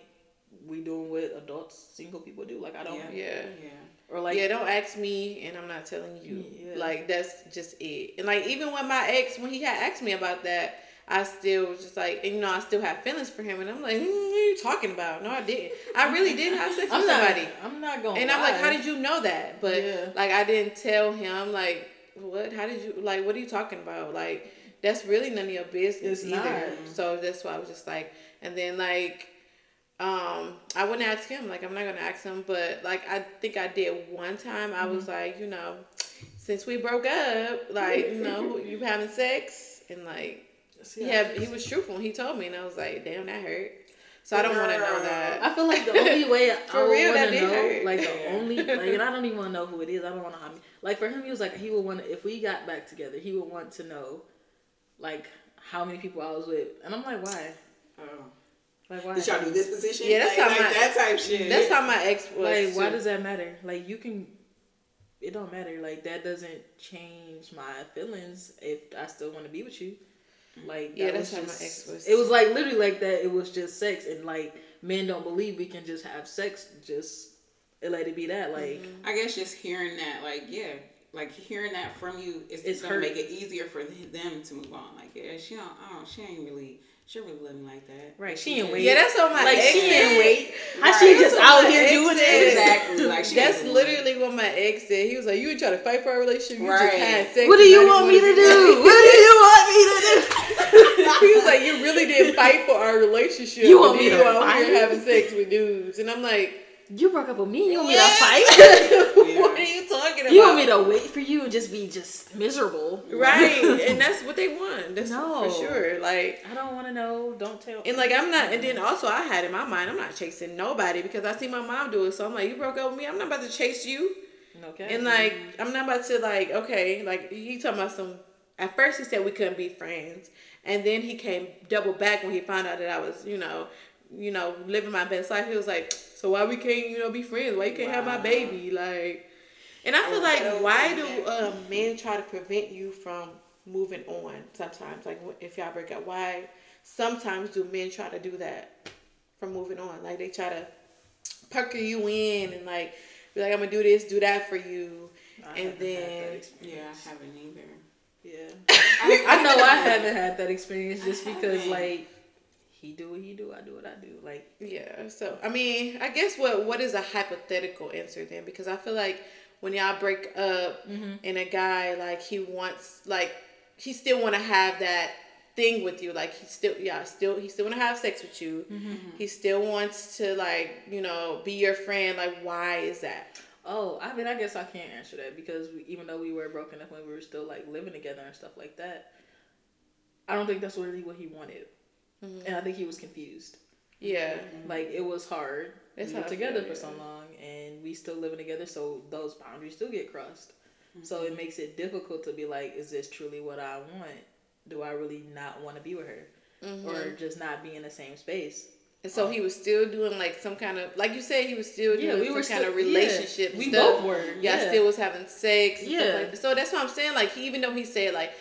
we doing what adults, single people do. Like I don't. Yeah. Yeah. yeah. Or like yeah, don't ask me, and I'm not telling you. Yeah. Like that's just it. And like even when my ex, when he had asked me about that, I still was just like, and, you know, I still have feelings for him, and I'm like, mm, what are you talking about? No, I didn't. I really did have sex with I'm not, somebody. I'm not going. And I'm like, how did you know that? But Yeah. like, I didn't tell him. Like, what? How did you? Like, what are you talking about? Like, that's really none of your business It's either. not. So that's why I was just like, and then like, um, I wouldn't ask him. Like, I'm not gonna ask him. But like, I think I did one time. I was like, you know, since we broke up, like, you know, you having sex, and like, he had, he was truthful. He told me, and I was like, damn, that hurt. So I don't want to know that. I feel like the only way I would want to know, hurt. like the only, like, and I don't even want to know who it is. I don't want to how. Like for him, he was like he would want to, if we got back together, he would want to know, like how many people I was with, and I'm like, why? Oh. Like why? Did y'all do this position? Yeah, that's like, how like my- that type shit. That's how my ex was. like why does that matter? Like you can, it don't matter. Like that doesn't change my feelings if I still want to be with you. Like Yeah, that that's was how my ex was. It was like literally like that. It was just sex, and like men don't believe we can just have sex. Just let it be that. Like. Mm-hmm. I guess just hearing that, like, yeah, like hearing that from you is It's it's gonna hurt. make it easier for them to move on. Like, yeah, she don't, I don't, she ain't really, she don't really love me like that. Right, she ain't just- wait. Yeah, that's what my Like ex she said. didn't wait. How Right. she That's just out here doing said. it? Exactly. Like, she That's ain't doing literally what my ex said. He was like, "You ain't trying to fight for our relationship. You Right. just had sex. What do you want me wanna do? What do you want me to do? He was like, "You really didn't fight for our relationship. You want and me then to you out fight? here having sex with dudes?" And I'm like, You broke up with me. You want me Yeah. to fight? "What are you talking about? You want me to wait for you and just be just miserable? Right, and that's what they want. That's No. for sure. Like, I don't want to know. Don't tell. and like I'm not. And then also I had in my mind, I'm not chasing nobody because I see my mom do it. So I'm like, you broke up with me. I'm not about to chase you. okay. And like, I'm not about to like, okay, like he talking about some. At first, he said we couldn't be friends, and then he came double back when he found out that I was, you know, you know, living my best life. He was like, so why we can't, you know, be friends? Why you can't have my baby? Like, and I feel Oh, like, why do uh, men try to prevent you from moving on? Sometimes, like if y'all break up, why? Sometimes do men try to do that from moving on? Like they try to pucker you in and like be like, I'm gonna do this, do that for you, I and then. Yeah, I haven't either. Yeah. I know I haven't had that experience just because like he do what he do, I do what I do. Like Yeah. So I mean, I guess what what is a hypothetical answer then? Because I feel like when y'all break up Mm-hmm. and a guy like he wants like he still want to have that thing with you like he still yeah still he still want to have sex with you Mm-hmm. he still wants to like you know be your friend like why is that Oh, I mean, I guess I can't answer that because we, even though we were broken up when we were still like living together and stuff like that, I don't think that's really what he wanted, and I think he was confused. yeah Like it was hard. That's we how were together for so long, and we still living together, so those boundaries still get crossed. So Mm-hmm. it makes it difficult to be like, is this truly what I want? Do I really not want to be with her, Mm-hmm. or just not be in the same space? And so he was still doing like some kind of like you said he was still Yeah, doing we some were kind still- of yeah, relationship we stuff. both were, y'all yeah. still was having sex Yeah. like that. so that's what i'm saying like he, even though he said like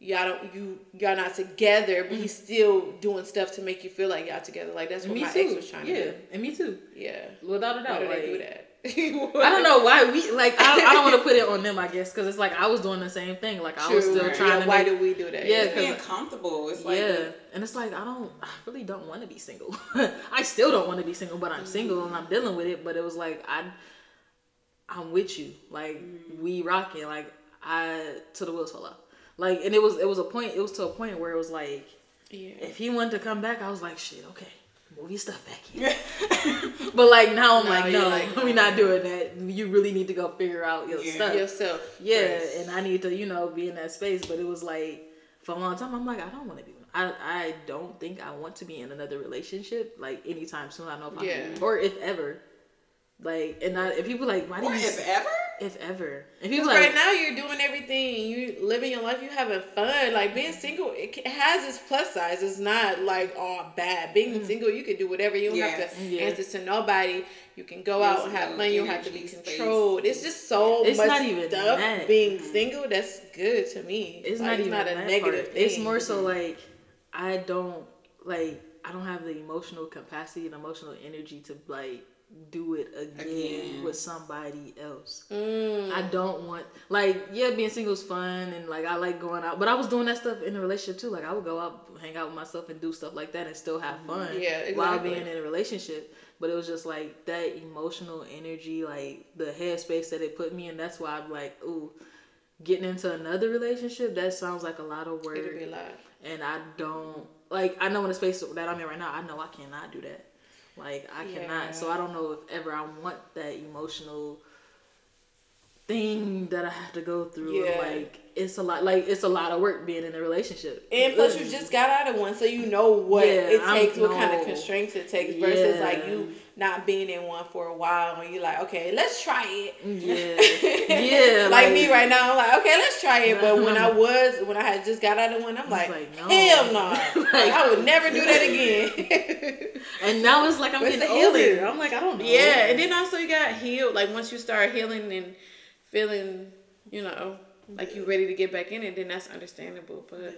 y'all don't you y'all not together but he's mm-hmm. still doing stuff to make you feel like y'all together like that's what me my too. ex was trying yeah, to do and me too. yeah Without a why doubt, do like, they do that I don't know why we like. I don't, I don't want to put it on them, I guess, because it's like I was doing the same thing. Like I was still right. trying yeah, to. why make, do we do that Yeah, It's being comfortable. It's like, yeah, and it's like I don't. I really don't want to be single. I still don't want to be single, but I'm single and I'm dealing with it. But it was like I, I'm with you. Like mm-hmm. we rocking. Like I to the wheels fall off. Like and it was it was a point. It was to a point where it was like yeah if he wanted to come back, I was like shit. Okay. Move your stuff back here. but like now I'm like, no, like, we're not doing that. You really need to go figure out your Yeah. stuff. yourself Yeah, first. and I need to, you know, be in that space. But it was like for a long time, I'm like, I don't want to be. I I don't think I want to be in another relationship like anytime soon. I don't know if Yeah. I'm, or if ever. Like, and I, if people like, why do or you? if ever. If ever, people like, right now you're doing everything, you living your life, you having fun. Like being mm-hmm. single, it has its plus sides. It's not like all bad. Being mm-hmm. single, you can do whatever. You don't have to. Yeah. answer to nobody. You can go out and have fun. You don't have to be energy, space. controlled. It's just so It's much not even stuff. that. Being mm-hmm. single, that's good to me. it's Like, not even not a that negative part. thing. It's more so like I don't like I don't have the emotional capacity and emotional energy to like do it again, again. with somebody else. Mm. I don't want like yeah, being single is fun and like I like going out, but I was doing that stuff in a relationship too. Like I would go out, hang out with myself, and do stuff like that, and still have fun. Yeah, exactly. while being in a relationship. But it was just like that emotional energy, like the headspace that it put me in. That's why I'm like, ooh, getting into another relationship. That sounds like a lot of work. It'll be a lot. And I don't like. I know in the space that I'm in right now. I know I cannot do that. Like I cannot. So I don't know if ever I want that emotional thing that I have to go through. Yeah. Like it's a lot. Like it's a lot of work being in a relationship. And plus, you just got out of one, so you know what yeah, it takes, I'm, what no. kind of constraints it takes, versus yeah. like you not being in one for a while, and you're like, okay, let's try it. Yeah, yeah. like, like, me right now, I'm like, okay, let's try it. But when I was, when I had just got out of one, I'm like, like no. hell no, like, I would never do that again. and now it's like I'm getting older. I'm like, I don't know. Yeah, and then also you got healed. Like once you start healing and feeling, you know, like you ready to get back in it, then that's understandable. But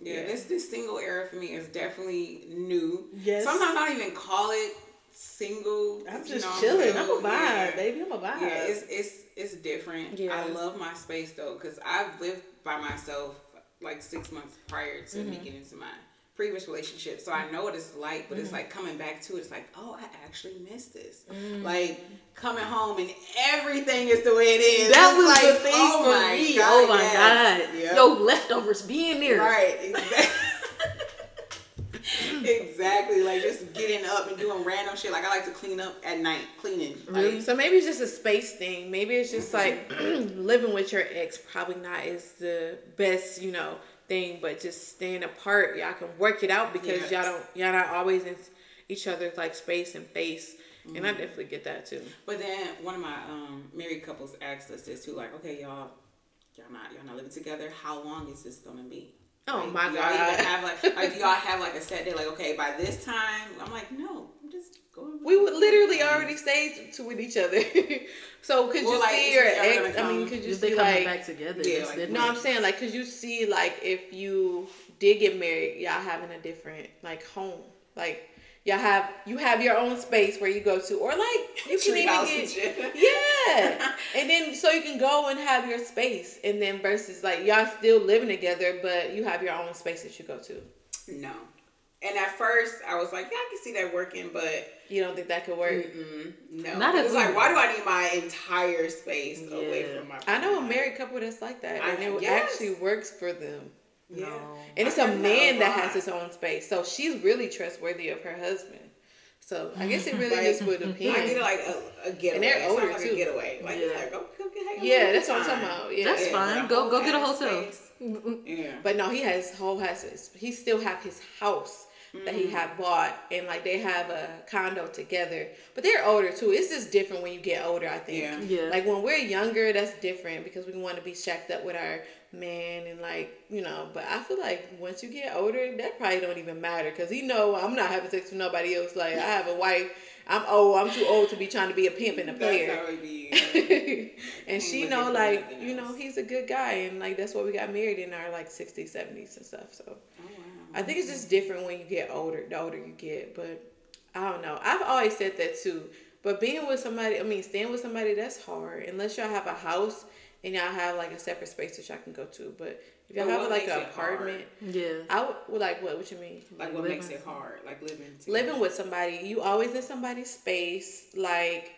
yeah, yeah. this this single era for me is definitely new. Yes. Sometimes I don't even call it single. I'm just know, chilling. I'm, a vibe, yeah. baby. I'm a vibe. Yeah, it's it's it's different. Yeah. I love my space though, cause I've lived by myself like six months prior to mm-hmm. me getting into mine previous relationship, so I know what it's like. But mm-hmm. it's like coming back to it. It's like, oh, I actually missed this. Mm-hmm. Like coming home and everything is the way it is. That was like, the thing oh for me. God, oh my yes. god, yep. yo, leftovers being there. Right. Exactly. exactly. Like just getting up and doing random shit. Like I like to clean up at night, cleaning. Like, so maybe it's just a space thing. Maybe it's just mm-hmm. like living with your ex. Probably not is the best, you know, thing, but just staying apart, y'all can work it out because yes. y'all don't y'all not always in each other's like space and face. Mm-hmm. And I mm-hmm. definitely get that too. But then one of my um, married couples asked us this too, like, okay, y'all, y'all not y'all not living together. How long is this gonna be? Oh like, my do god! Y'all even have like, like do y'all have like a set day? Like, okay, by this time, I'm like, no, I'm just going. We would literally already stay to with each other. so could well, you like, see your ex? I mean, could you see like back together? Yeah, like, no, I'm saying like, could you see like if you did get married, y'all having a different like home, like y'all have you have your own space where you go to, or like you can even get yeah, and then so you can go and have your space, and then versus like y'all still living together, but you have your own space that you go to. No, and at first I was like, yeah, I can see that working, but you don't think that could work? Mm-mm, no, not it was like, why do I need my entire space yeah. away from my? I know a married couple that's like that, I, and it yes. actually works for them. Yeah. And it's a man that has his own space. So she's really trustworthy of her husband. So I guess it really right. just would depend. I get like a, a getaway. And they're older like too. A getaway. Like, yeah, yeah go, go get Yeah, that's what I'm talking about. Yeah, that's yeah, fine. Go oh, go get a hotel. yeah. But no, he has whole has he still have his house mm-hmm. that he had bought and like they have a condo together. But they're older too. It's just different when you get older, I think. Yeah. yeah. Like when we're younger, that's different because we want to be shacked up with our man and like you know but i feel like once you get older that probably don't even matter because you know i'm not having sex with nobody else like i have a wife i'm old i'm too old to be trying to be a pimp and a player and she know like you know he's a good guy and like that's why we got married in our like 60s 70s and stuff so oh, wow. I think it's just different when you get older the older you get but i don't know i've always said that too but being with somebody i mean staying with somebody that's hard unless y'all have a house and y'all have like a separate space that y'all can go to. But if y'all have like an apartment, hard? yeah, I would like what? What you mean? Like what living. makes it hard? Like living together. living with somebody. You always in somebody's space. Like,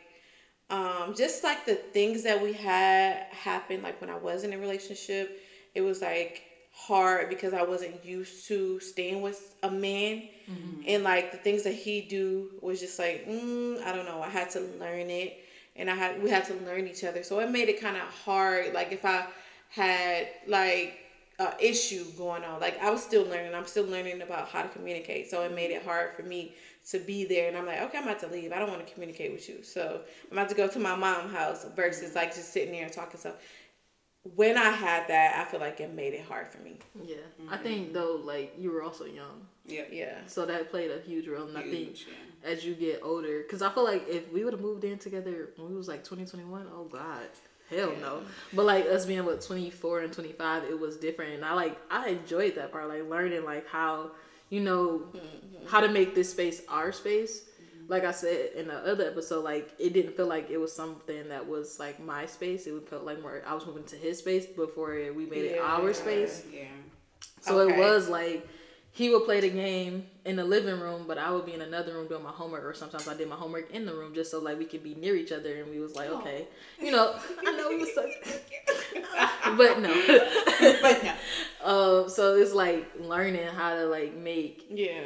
um, just like the things that we had happen. Like when I was in a relationship, it was like hard because I wasn't used to staying with a man, mm-hmm. and like the things that he do was just like, mm, I don't know. I had to learn it and I had we had to learn each other. So it made it kind of hard. Like if I had like a issue going on, like I was still learning. I'm still learning about how to communicate. So it made it hard for me to be there. And I'm like, okay, I'm about to leave. I don't want to communicate with you. So I'm about to go to my mom's house versus like just sitting there and talking. So when I had that, I feel like it made it hard for me. Yeah, mm-hmm. I think though, like you were also young. Yeah, yeah. So that played a huge role. And huge, I think yeah. as you get older, because I feel like if we would have moved in together when we was like 2021, oh god, hell yeah. no. But like us being what 24 and 25, it was different, and I like I enjoyed that part, like learning like how you know mm-hmm. how to make this space our space like I said in the other episode, like it didn't feel like it was something that was like my space. It would felt like more I was moving to his space before we made it our space. Yeah. So okay. it was like he would play the game in the living room, but I would be in another room doing my homework, or sometimes I did my homework in the room just so like we could be near each other. And we was like, oh. okay, you know, I know it was so, but no, but no. Um, so it's like learning how to like make yeah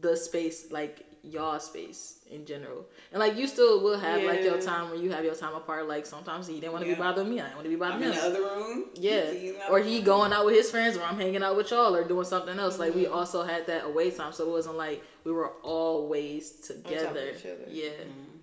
the space like y'all space in general. And like you still will have yeah. like your time where you have your time apart. Like sometimes he didn't want to yeah. be bothering me. I didn't want to be bothering I'm him. In the other room. Yeah. Or he going out with his friends, or I'm hanging out with y'all, or doing something else. Mm-hmm. Like we mm-hmm. also had that away time, so it wasn't like we were always together. Yeah. Mm-hmm.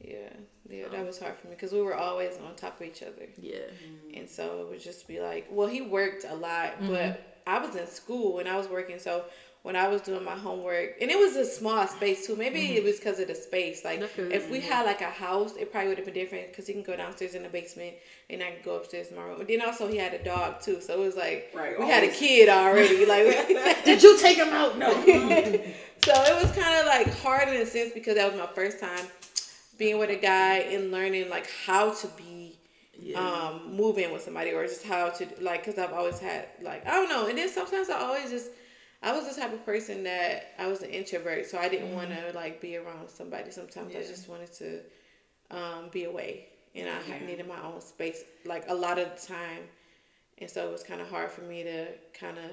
Yeah. Yeah, that was hard for me because we were always on top of each other. Yeah. Mm-hmm. And so it would just be like, well, he worked a lot, but mm-hmm. I was in school and I was working. So when I was doing my homework, and it was a small space too. Maybe mm-hmm. it was because of the space. Like if we had like a house, it probably would have been different because he can go downstairs in the basement and I can go upstairs in my room. But then also he had a dog too, so it was like right, we always. had a kid already. Like did you take him out? No. so it was kind of like hard in a sense because that was my first time being with a guy and learning like how to be yeah. um moving with somebody or just how to like because I've always had like I don't know and then sometimes I always just I was the type of person that I was an introvert, so I didn't mm-hmm. want to like be around somebody. Sometimes yeah. I just wanted to um, be away, and I yeah. needed my own space, like a lot of the time. And so it was kind of hard for me to kind of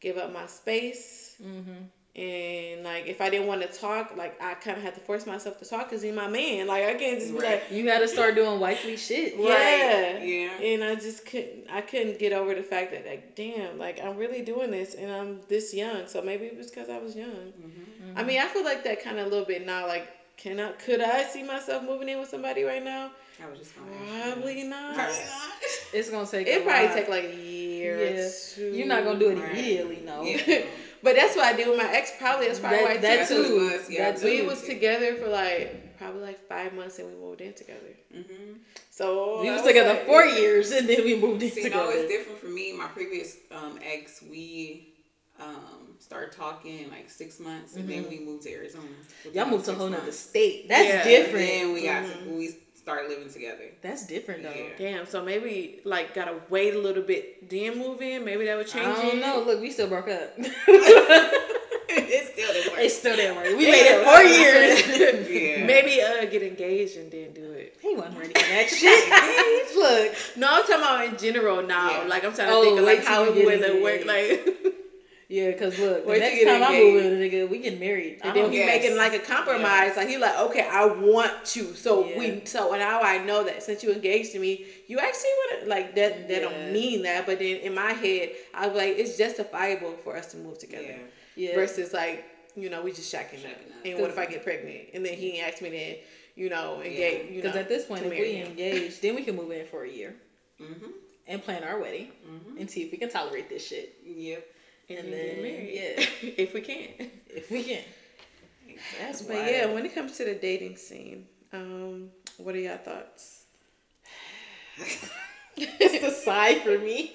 give up my space. Mm-hmm and like if I didn't want to talk, like I kind of had to force myself to talk because he's my man. Like I can't just right. be like, you got to start doing wifely shit. Yeah, yeah. And I just couldn't. I couldn't get over the fact that like, damn, like I'm really doing this and I'm this young. So maybe it was because I was young. Mm-hmm. Mm-hmm. I mean, I feel like that kind of a little bit now. Like, can I? Could I see myself moving in with somebody right now? I was just probably not. Probably not. It's gonna take. It probably take like a year. Yeah. You're not gonna do it immediately, no. Yeah. But that's what I did with my ex. Probably that's probably that, why that too. Was, yeah, that we was together for like probably like five months and we moved in together. Mm-hmm. So we was together like, four years and then we moved in See, together. No, it's different for me. My previous um, ex, we um, started talking like six months and mm-hmm. then we moved to Arizona. Y'all moved to a whole other state. That's yeah. different. And then we got mm-hmm. to, we start living together. That's different though. Yeah. Damn. So maybe like gotta wait a little bit, then move in. Maybe that would change. I don't it. know. Look, we still broke up. it still didn't work. It still didn't work. We waited four years. yeah. Maybe uh get engaged and then do it. He wasn't ready for that shit. Look. No, I'm talking about in general now. Yeah. Like I'm trying to oh, think of like how it would work. Like yeah, because look, the next time I move with a nigga, we get married. And then yes. making like a compromise. Yes. Like he like, okay, I want to. So yeah. we so now I know that since you engaged to me, you actually want to like that. That yeah. don't mean that, but then in my head, I was like, it's justifiable for us to move together. Yeah. Versus like, you know, we just shacking up. And what if I get pregnant? And then he asked me then, you know, engage. You Because at this point, if we engage, then we can move in for a year. Mm-hmm. And plan our wedding mm-hmm. and see if we can tolerate this shit. Yep and, and then married. Yeah, if we can. If we can. That's but yeah, when it comes to the dating scene, um, what are your thoughts? it's the side for me.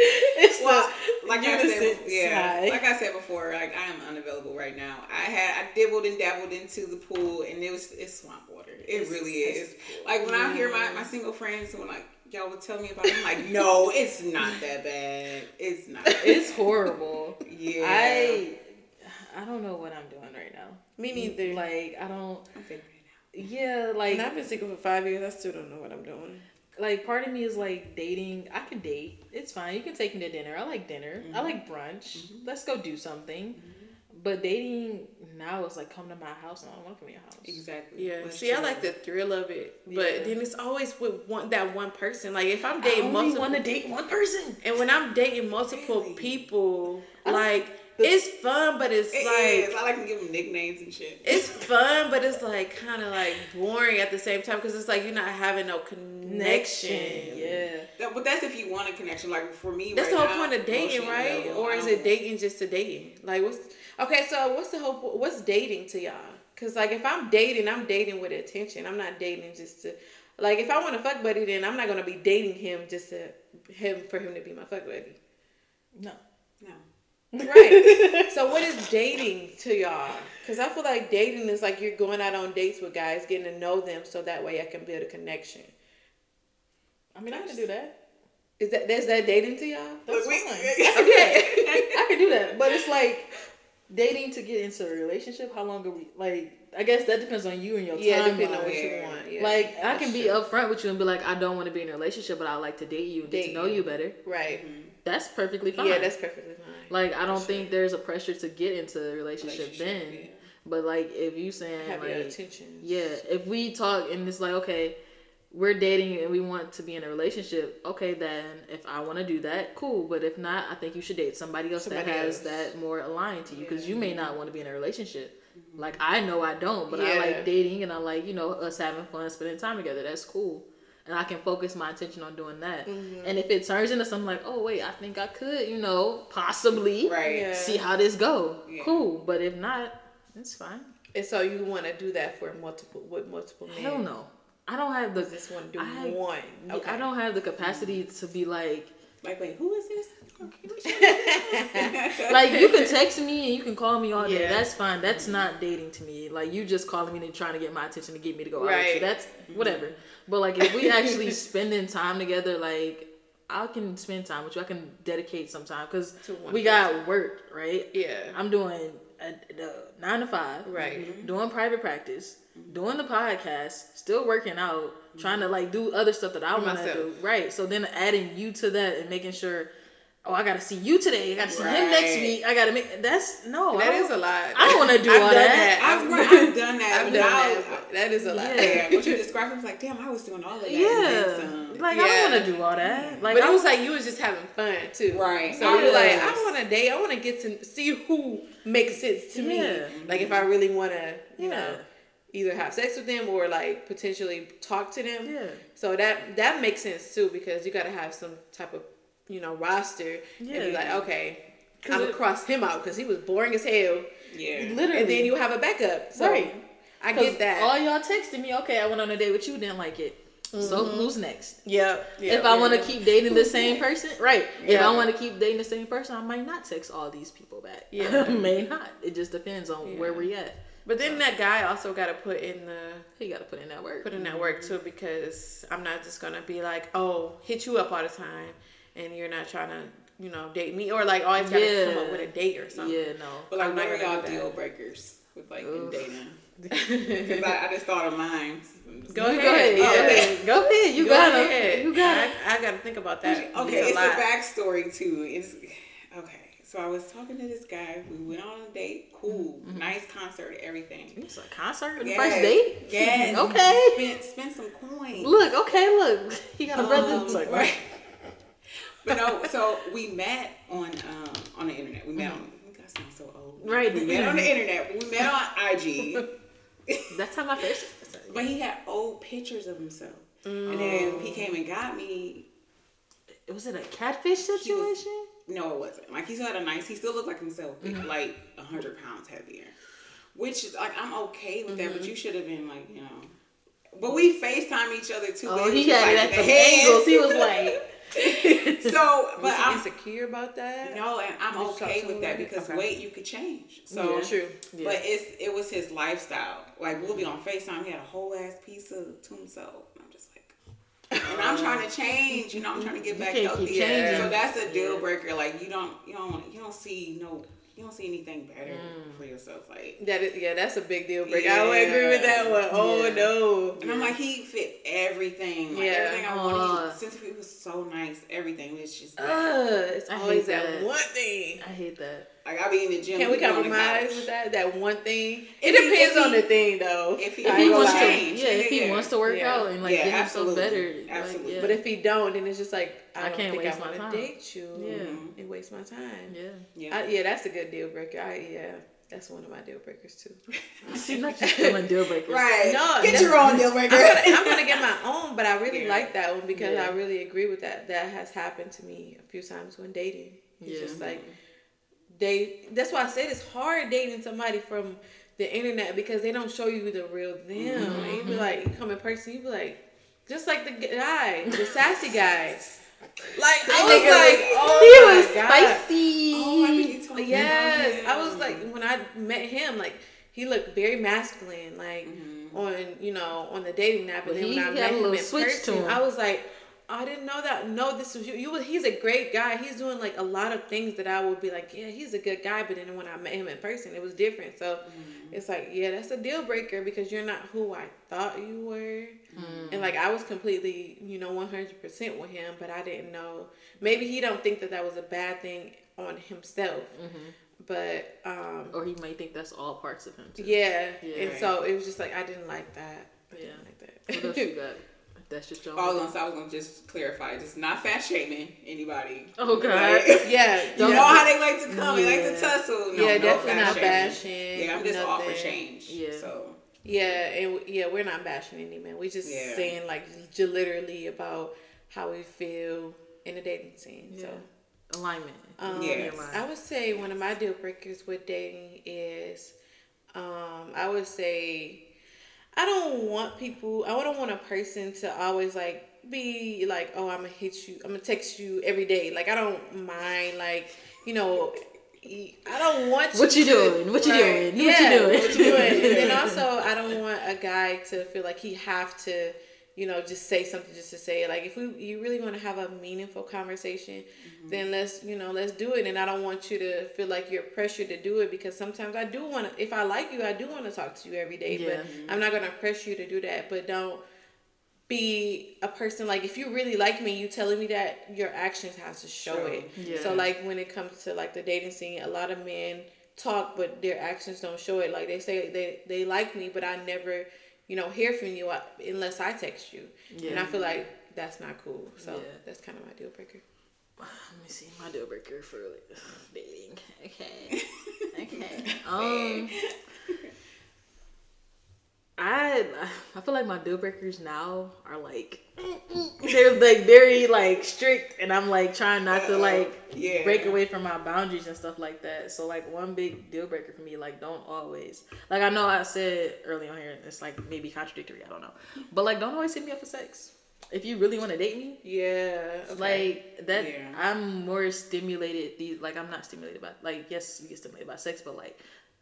It's well, like I said, yeah, like I said before, like I am unavailable right now. I had I dibbled and dabbled into the pool, and it was it's swamp water. It it's, really is. Like when I hear my my single friends when like y'all would tell me about it. I'm like, no, it's not that bad. It's not. It's horrible. yeah. I I don't know what I'm doing right now. Me neither. Like I don't. I'm figuring it out. Yeah, like and I've been single for five years. I still don't know what I'm doing. Like part of me is like dating. I can date. It's fine. You can take me to dinner. I like dinner. Mm-hmm. I like brunch. Mm-hmm. Let's go do something. Mm-hmm. But dating now is like come to my house and I don't want to come to your house. Exactly. Yeah. See, I like the thrill of it, but yeah. then it's always with one that one person. Like if I'm dating I multiple, want to date one person, and when I'm dating multiple really? people, like it's fun, but it's it like is. I like to give them nicknames and shit. It's fun, but it's like kind of like boring at the same time because it's like you're not having no connection. Yeah, that, but that's if you want a connection. Like for me, that's right the whole now, point of dating, right? Or is it dating just to dating? Like what's okay? So what's the whole? What's dating to y'all? Because like if I'm dating, I'm dating with attention. I'm not dating just to. Like if I want a fuck buddy, then I'm not gonna be dating him just to him for him to be my fuck buddy. No. No. right. So what is dating to y'all? Because I feel like dating is like you're going out on dates with guys, getting to know them, so that way I can build a connection. I mean, I can do that. Is that that's that dating to y'all? That's fine. okay, I can do that. But it's like dating to get into a relationship. How long are we? Like, I guess that depends on you and your yeah, time. depending on what you want. Yeah, like, I can be upfront with you and be like, I don't want to be in a relationship, but I like to date you and date get to know you, you better. Right. Mm-hmm. That's perfectly fine. Yeah, that's perfectly fine. Like, I don't sure. think there's a pressure to get into a relationship, relationship then. Yeah. But like, if you saying have like, attention. Yeah, if we talk and it's like, okay we're dating and we want to be in a relationship, okay, then if I want to do that, cool. But if not, I think you should date somebody else somebody that has else. that more aligned to you because yeah. you may not want to be in a relationship. Mm-hmm. Like I know I don't, but yeah. I like dating and I like you know us having fun, spending time together. That's cool, and I can focus my attention on doing that. Mm-hmm. And if it turns into something like, oh wait, I think I could, you know, possibly right. Yeah. see how this go. Cool, but if not, it's fine. And so you want to do that for multiple with multiple men? Hell no. I don't have the. Just want to do I, one. Okay. I don't have the capacity mm. to be like. Like, wait, who is this? like you can text me and you can call me all day. Yeah. That's fine. That's mm-hmm. not dating to me. Like you just calling me and trying to get my attention to get me to go out right. with you. That's mm-hmm. whatever. But like if we actually spending time together, like I can spend time with you. I can dedicate some time because we got work, right? Yeah. I'm doing a, a nine to five. Right. Mm-hmm. Doing private practice doing the podcast, still working out, trying to like do other stuff that I want to do. Right. So then adding you to that and making sure oh, I gotta see you today. I gotta see right. him next week. I gotta make that's no. That is a lot. I don't want to do I've all that. that. I've, I've, done that. I've done that. that is a lot. Yeah. what you describing was like, damn, I was doing all of that. Yeah. Like yeah. I don't want to do all that. Like, but I, it was like you was just having fun too. Right. So you're like, I want a date. I want to get to see who makes sense to yeah. me. Like if I really want to, you yeah. know either have sex with them or like potentially talk to them. Yeah. So that that makes sense too because you got to have some type of you know roster yeah. and be like, okay, I'm gonna cross him out because he was boring as hell. Yeah. Literally. And then you have a backup. So right. I get that. All y'all texted me, okay, I went on a date with you, didn't like it. Mm-hmm. So who's next? Yep. yep. If I want to keep dating the same person, right? Yep. If I want to keep dating the same person, I might not text all these people back. Yeah, may not. It just depends on yeah. where we're at. But then that guy also got to put in the he got to put in that work. Put in that mm-hmm. work too because I'm not just gonna be like, oh, hit you up all the time, and you're not trying to, you know, date me or like oh, always gotta yeah. come up with a date or something. Yeah, no. But like, what are y'all deal breakers with like Oof. in dating? Because I, I, just thought of mine. Go ahead. Go ahead. Oh, yeah. Okay. Go ahead. You got it. You got it. I, I got to think about that. Okay, it's, it's a, a backstory too. It's okay. So I was talking to this guy. We went on a date. Cool, mm-hmm. nice concert, everything. It's a concert, yes. first date. Yes. okay. Spend, spend some coins. Look, okay, look. He got a brother. Um, like, right. but no, so we met on um, on the internet. We met mm-hmm. on. I sound so old. Right. We met on the internet. We met on IG. That's how my face. But he had old pictures of himself, mm. and then he came and got me. Was it a catfish situation? No, it wasn't. Like he still had a nice. He still looked like himself, mm-hmm. like hundred pounds heavier. Which is like I'm okay with mm-hmm. that, but mm-hmm. you should have been like you know. But we Facetime each other too. Oh, he had like, it at the angles. He was like. so, but I'm insecure about that. No, and I'm okay with that because okay. weight you could change. So yeah, true. Yeah. But it's it was his lifestyle. Like we'll be on Facetime. He had a whole ass pizza to himself and I'm trying to change. You know, I'm trying to get back healthy. So that's a deal breaker. Like you don't, you don't, you don't see no, you don't see anything better mm. for yourself. Like that is, yeah, that's a big deal breaker. Yeah. I would agree with that one. Oh yeah. no. And I'm like, he fit everything. Like, yeah. Everything I wanted. Since he was so nice, everything was just. Uh, it's always that. that one thing. I hate that. Like I be in the gym. Can we compromise with that? That one thing. It if depends he, on the thing though. If he, if he wants to, change, yeah, if he yeah. wants to work yeah. out and like yeah, get himself better, absolutely. Like, but if he don't, then it's just like I, I can't think I want to date you. Yeah, it wastes my time. Yeah, yeah, I, yeah. That's a good deal breaker. I yeah. That's one of my deal breakers too. She's not just doing deal breakers. Right. No, get your own deal breaker. I'm gonna, I'm gonna, get my own, but I really yeah. like that one because yeah. I really agree with that. That has happened to me a few times when dating. It's yeah. just like they that's why I said it's hard dating somebody from the internet because they don't show you the real them. Mm-hmm. And you be like, you come in person, you be like, just like the guy, the sassy guy. Like I was like, oh he was god, spicy. Oh, I yes, I was like when I met him, like he looked very masculine, like mm-hmm. on you know on the dating app, and then when I met him in person, I was like I didn't know that. No, this was you. You. He's a great guy. He's doing like a lot of things that I would be like, yeah, he's a good guy. But then when I met him in person, it was different. So mm-hmm. it's like, yeah, that's a deal breaker because you're not who I thought you were. Mm-hmm. And like I was completely, you know, one hundred percent with him, but I didn't know. Maybe he don't think that that was a bad thing on himself. Mm-hmm. But um or he might think that's all parts of him too. Yeah, yeah. and so it was just like I didn't like that. I yeah, like that. What else you got? That's just your. I was gonna I was gonna just clarify, just not fat shaming anybody. Oh God, like, yeah. You know how they like to come, yeah. they like to tussle. No, yeah, no definitely not bashing. Yeah, I'm just nothing. all for change. Yeah. So. Yeah, and yeah, we're not bashing any man. We just yeah. saying like literally about how we feel in the dating scene. Yeah. So alignment. Um, yeah, I would say one of my deal breakers with dating is, um, I would say I don't want people. I don't want a person to always like be like, oh, I'm gonna hit you. I'm gonna text you every day. Like I don't mind. Like you know, I don't want you. What you to, doing? What you doing? Yeah, what you doing? What you doing? and then also, I don't want a guy to feel like he have to you know, just say something just to say it. Like if we you really want to have a meaningful conversation, mm-hmm. then let's you know let's do it. And I don't want you to feel like you're pressured to do it because sometimes I do want to. If I like you, I do want to talk to you every day. Yeah. But mm-hmm. I'm not gonna press you to do that. But don't be a person like if you really like me, you telling me that your actions have to show sure. it. Yeah. So like when it comes to like the dating scene, a lot of men talk but their actions don't show it. Like they say they they like me, but I never you know, hear from you uh, unless I text you. Yeah. And I feel like that's not cool. So yeah. that's kind of my deal breaker. Let me see my deal breaker for like dating. Okay. okay. Um. I I feel like my deal breakers now are like they're like very like strict, and I'm like trying not to like yeah. break away from my boundaries and stuff like that. So like one big deal breaker for me, like don't always like I know I said early on here, it's like maybe contradictory, I don't know, but like don't always hit me up for sex. If you really want to date me, yeah, okay. like that. Yeah. I'm more stimulated. These like I'm not stimulated by like yes, you get stimulated by sex, but like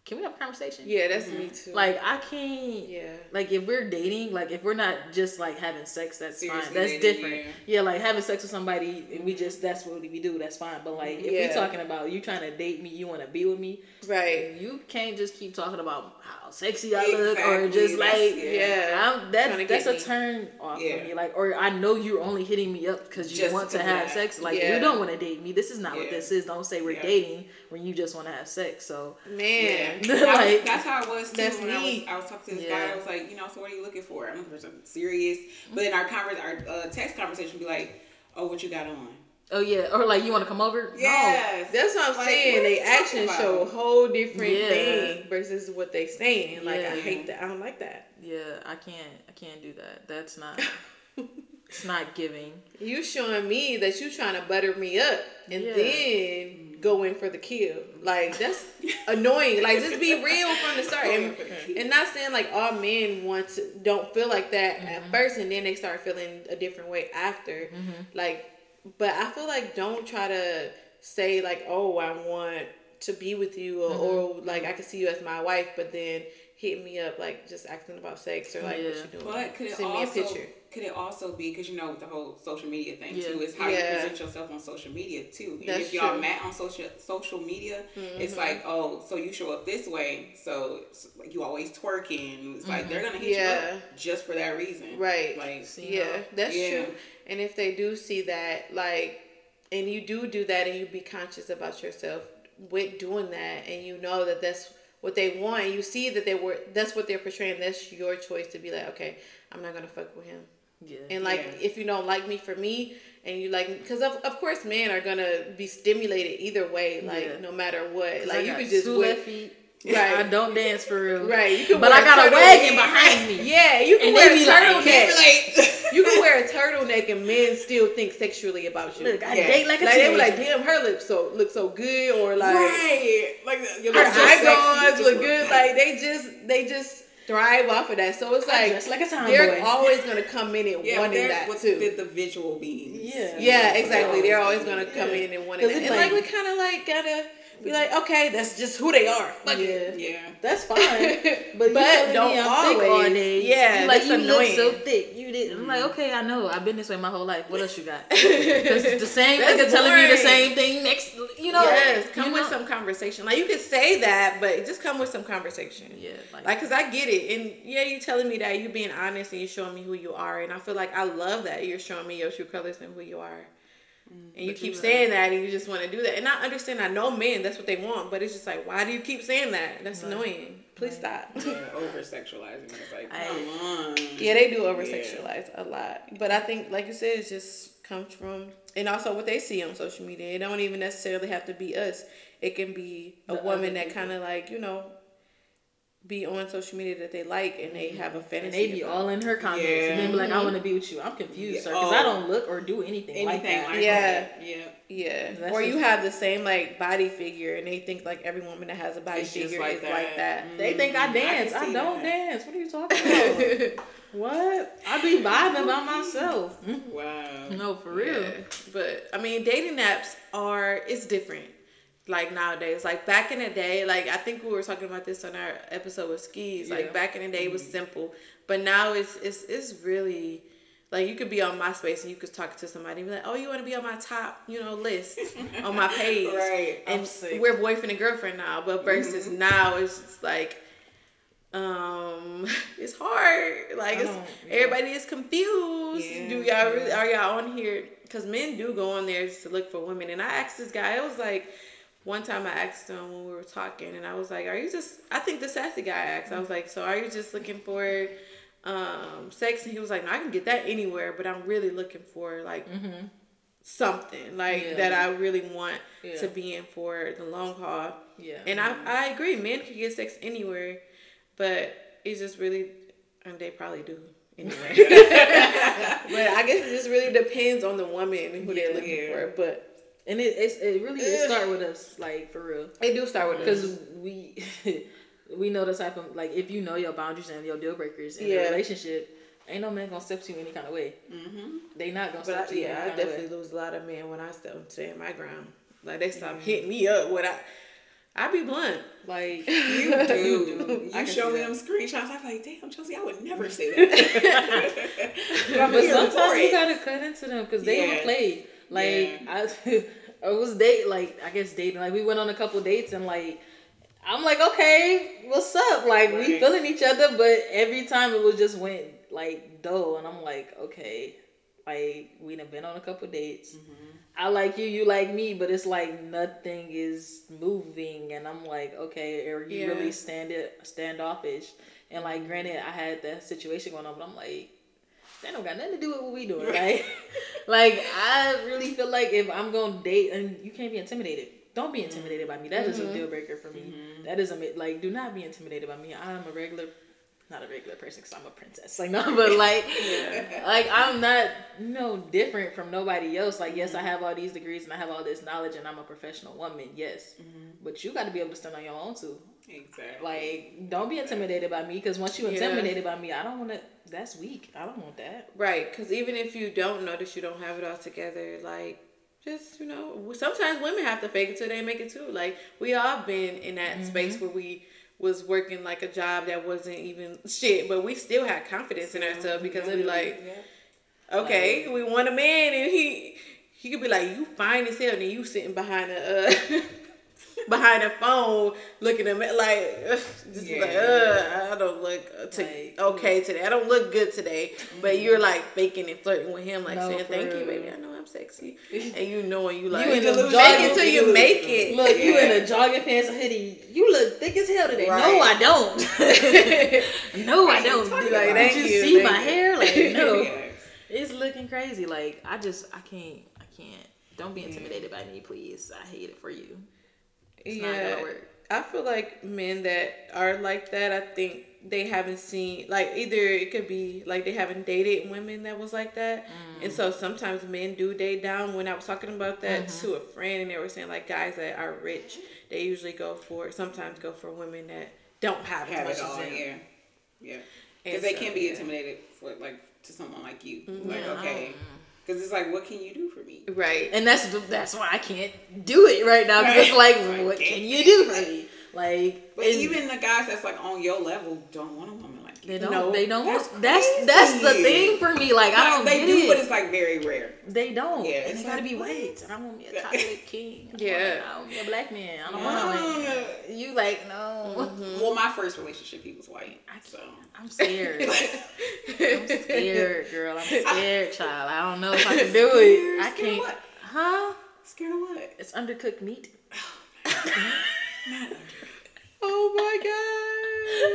can we have a conversation? Yeah, that's mm-hmm. me too. Like I can't. Yeah. Like if we're dating, like if we're not just like having sex, that's Seriously fine. That's different. Yeah. yeah. like having sex with somebody and we just that's what we do. That's fine. But like if yeah. we're talking about you trying to date me, you want to be with me, right? You can't just keep talking about how sexy I exactly. look or just that's, like yeah, I'm, that that's a turn off yeah. for me. Like or I know you're only hitting me up because you just want to have that. sex. Like you don't want to date me. This is not what this is. Don't say we're dating when you just want to have sex. So man, like that's how it was too. That's when me. I was I was talking to this yeah. guy. I was like, you know, so what are you looking for? I'm looking for something serious. But in our converse, our uh, text conversation, be like, oh, what you got on? Oh yeah, or like you want to come over? Yes, no. that's what I'm like, saying. What they actions show a whole different yeah. thing versus what they saying. Like yeah. I hate that. I don't like that. Yeah, I can't. I can't do that. That's not. it's not giving. You showing me that you trying to butter me up, and yeah. then go in for the kill. Like that's annoying. Like just be real from the start, and, and not saying like all men want to don't feel like that mm-hmm. at first, and then they start feeling a different way after. Mm-hmm. Like, but I feel like don't try to say like, oh, I want to be with you, or, mm-hmm. or like I can see you as my wife, but then hit me up like just asking about sex or like yeah. what you doing. But could it Send also, me a picture. Could it also be because you know with the whole social media thing yeah. too is how yeah. you present yourself on social media too. And if y'all true. met on social social media, mm-hmm. it's like oh, so you show up this way, so like you always twerking. It's mm-hmm. like they're gonna hit you up just for that reason, right? Like yeah, know, that's true. And if they do see that, like, and you do do that, and you be conscious about yourself with doing that, and you know that that's what they want, you see that they were that's what they're portraying. That's your choice to be like, okay, I'm not gonna fuck with him. Yeah. And like, yeah. if you don't like me for me, and you like, because of of course, men are gonna be stimulated either way, like yeah. no matter what. Like you could just left feet. Right. I don't dance for real. Right. You can but I got a wagon behind me. Yeah, you can and wear a turtleneck. Like, you can wear a turtleneck and men still think sexually about you. Look, I yeah. date like a like they were like, damn, her lips so look so good, or like right, like her eyebrows look good. Like they just they just thrive off of that. So it's like, like a they're always gonna come in and yeah, wanting that what's too. The, the visual beings. Yeah. Yeah, exactly. They're always gonna come in and wanting that. And like, like- we kind of like gotta be like, okay, that's just who they are. Fuck it. Yeah. Yeah. That's fine. But, you But telling don't me I'm thick all always. day. Yeah, You like that's you look so. Mm-hmm. thick. You did. I'm like, okay, I know. I've been this way my whole life. What else you got? Because the same That's nigga telling me the same thing next. You know. yes, come you with know? some conversation. Like you could say that, but just come with some conversation. Yeah. Like, Like, cause I get it, and yeah, you telling me that you being honest and you showing me who you are, and I feel like I love that you're showing me your true colors and who you are. Mm. And you keep you, saying that, and you just want to do that. And I understand. I know men, that's what they want, but it's just like, why do you keep saying that? That's Right. annoying. Please stop. Yeah, over sexualizing. It's like, I- come on. Yeah, they do over sexualize a lot. But I think, like you said, it just comes from, and also what they see on social media. It don't even necessarily have to be us. It can be a The woman that kind of like, you know, be on social media that they like and they have a fantasy. and they be about. all in her comments Yeah. and then be like, Mm-hmm. I want to be with you. I'm confused, Yeah. sir, because I Oh. don't look or do anything, like Anything that. like Yeah. that. Yeah. Yeah. That's or you have the same like body figure and they think like every woman that has a body It's figure like is that. like that. They think I Mm, I dance. I, don't that. dance. What are you talking about? what? I be vibing by myself. Wow. No, for real. Yeah. But I mean, dating apps are it's different. Like nowadays, like back in the day, like I think we were talking about this on our episode with skis. Yeah. Like back in the day, it was simple, but now it's it's it's really like you could be on MySpace and you could talk to somebody and be like, "Oh, you want to be on my top, you know, list on my page?" Right. And we're boyfriend and girlfriend now, but versus now it's just like. Um, it's hard. Like it's yeah. everybody is confused. Yeah, Do y'all really are y'all on here? Because men do go on there just to look for women. And I asked this guy. It was like one time I asked him when we were talking, and I was like, "Are you just?" I think the sassy guy asked. I was like, "So are you just looking for um sex?" And he was like, "No, I can get that anywhere, but I'm really looking for like Mm-hmm. something like Yeah. that I really want Yeah. to be in for the long haul." Yeah. And I, I agree, men can get sex anywhere, but it's just really, and they probably do anyway. but I guess it just really depends on the woman who they're looking Yeah. for. But and it it's, it really it start with us, like for real, they do start with us. because we we know the type of like if you know your boundaries and your deal breakers in Yeah. a relationship, ain't no man gonna step to you any kind of way. Mm-hmm. They not gonna But step I, to you. yeah, I definitely lose a lot of men when I start stand my ground. Like they stop hitting me up when I, I be blunt. like You do. I You can show me that. them screenshots. I'm like, damn, Chelsea, I would never say that. But sometimes you gotta cut into them because they will Yes. play. Like I, I was date like I guess dating. Like we went on a couple dates and like I'm like okay, what's up? Like we feeling each other, but every time it was just went like dull, and I'm like okay, like we done been on a couple dates. Mm-hmm. I like you, you like me, but it's like nothing is moving, and I'm like, okay, are you Yeah. really stand it standoffish? And like, granted, I had that situation going on, but I'm like, that don't got nothing to do with what we doing, right? like, I really feel like if I'm gonna date, and you can't be intimidated. Don't be intimidated by me. That is a mm-hmm. deal breaker for me. Mm-hmm. That is a like. Do not be intimidated by me. I'm a regular, not a regular person because I'm a princess. Like no, but like, like I'm not no different from nobody else. Like yes, I mm-hmm. have all these degrees and I have all this knowledge and I'm a professional woman. Yes, but you got to be able to stand on your own too. Exactly. Like don't be intimidated by me because once you Yeah. intimidated by me, I don't want to. That's weak. I don't want that. Right, because even if you don't notice you don't have it all together, like just you know, sometimes women have to fake it till they make it too. Like we all been in that space where we was working like a job that wasn't even shit, but we still had confidence in ourselves because we like, okay, we want a man, and he he could be like, you fine as hell, and you sitting behind a. Uh, Behind a phone, looking at me like, just Yeah. like, I don't look uh, to, Like- okay today. I don't look good today. But you're like faking and flirting with him, like No, saying, "Thank you, baby. I know I'm sexy," and you knowing you like You in make the it jogging- till you make it. Look, you in a jogging pants and hoodie. You look thick as hell today. No, I don't. no, I don't. about? did Thank you, you, see my you. hair? Like no, it's looking crazy. Like I just, I can't, I can't. Don't be intimidated by me, please. I hate it for you. It's not yeah, gonna work. I feel like men that are like that. I think they haven't seen like either it could be like they haven't dated women that was like that, mm. and so sometimes men do date down. When I was talking about that mm-hmm. to a friend, and they were saying like guys that are rich, they usually go for sometimes go for women that don't have, Have it all, as them. yeah. Yeah, because they can be yeah. intimidated for like to someone like you. Mm-hmm. Like, okay. Mm-hmm. Because it's like, what can you do for me? Right. And that's that's why I can't do it right now. Because it's like, what can you do for me? Like, but even the guys that's like on your level don't want a woman like you. They don't. No, they don't. That's that's, that's the thing for me. Like, like I don't. They do, it. but it's like very rare. They don't. Yeah, it's gotta be white. And I want me a chocolate king. yeah, I want me a black man. I don't want to like you. Like no. Mm-hmm. Well, my first relationship, he was white. I so I'm scared. I'm scared, girl. I'm scared, child. I don't know if I can do it. I can't. What? Huh? Scared of what? It's undercooked meat. Not Oh my god,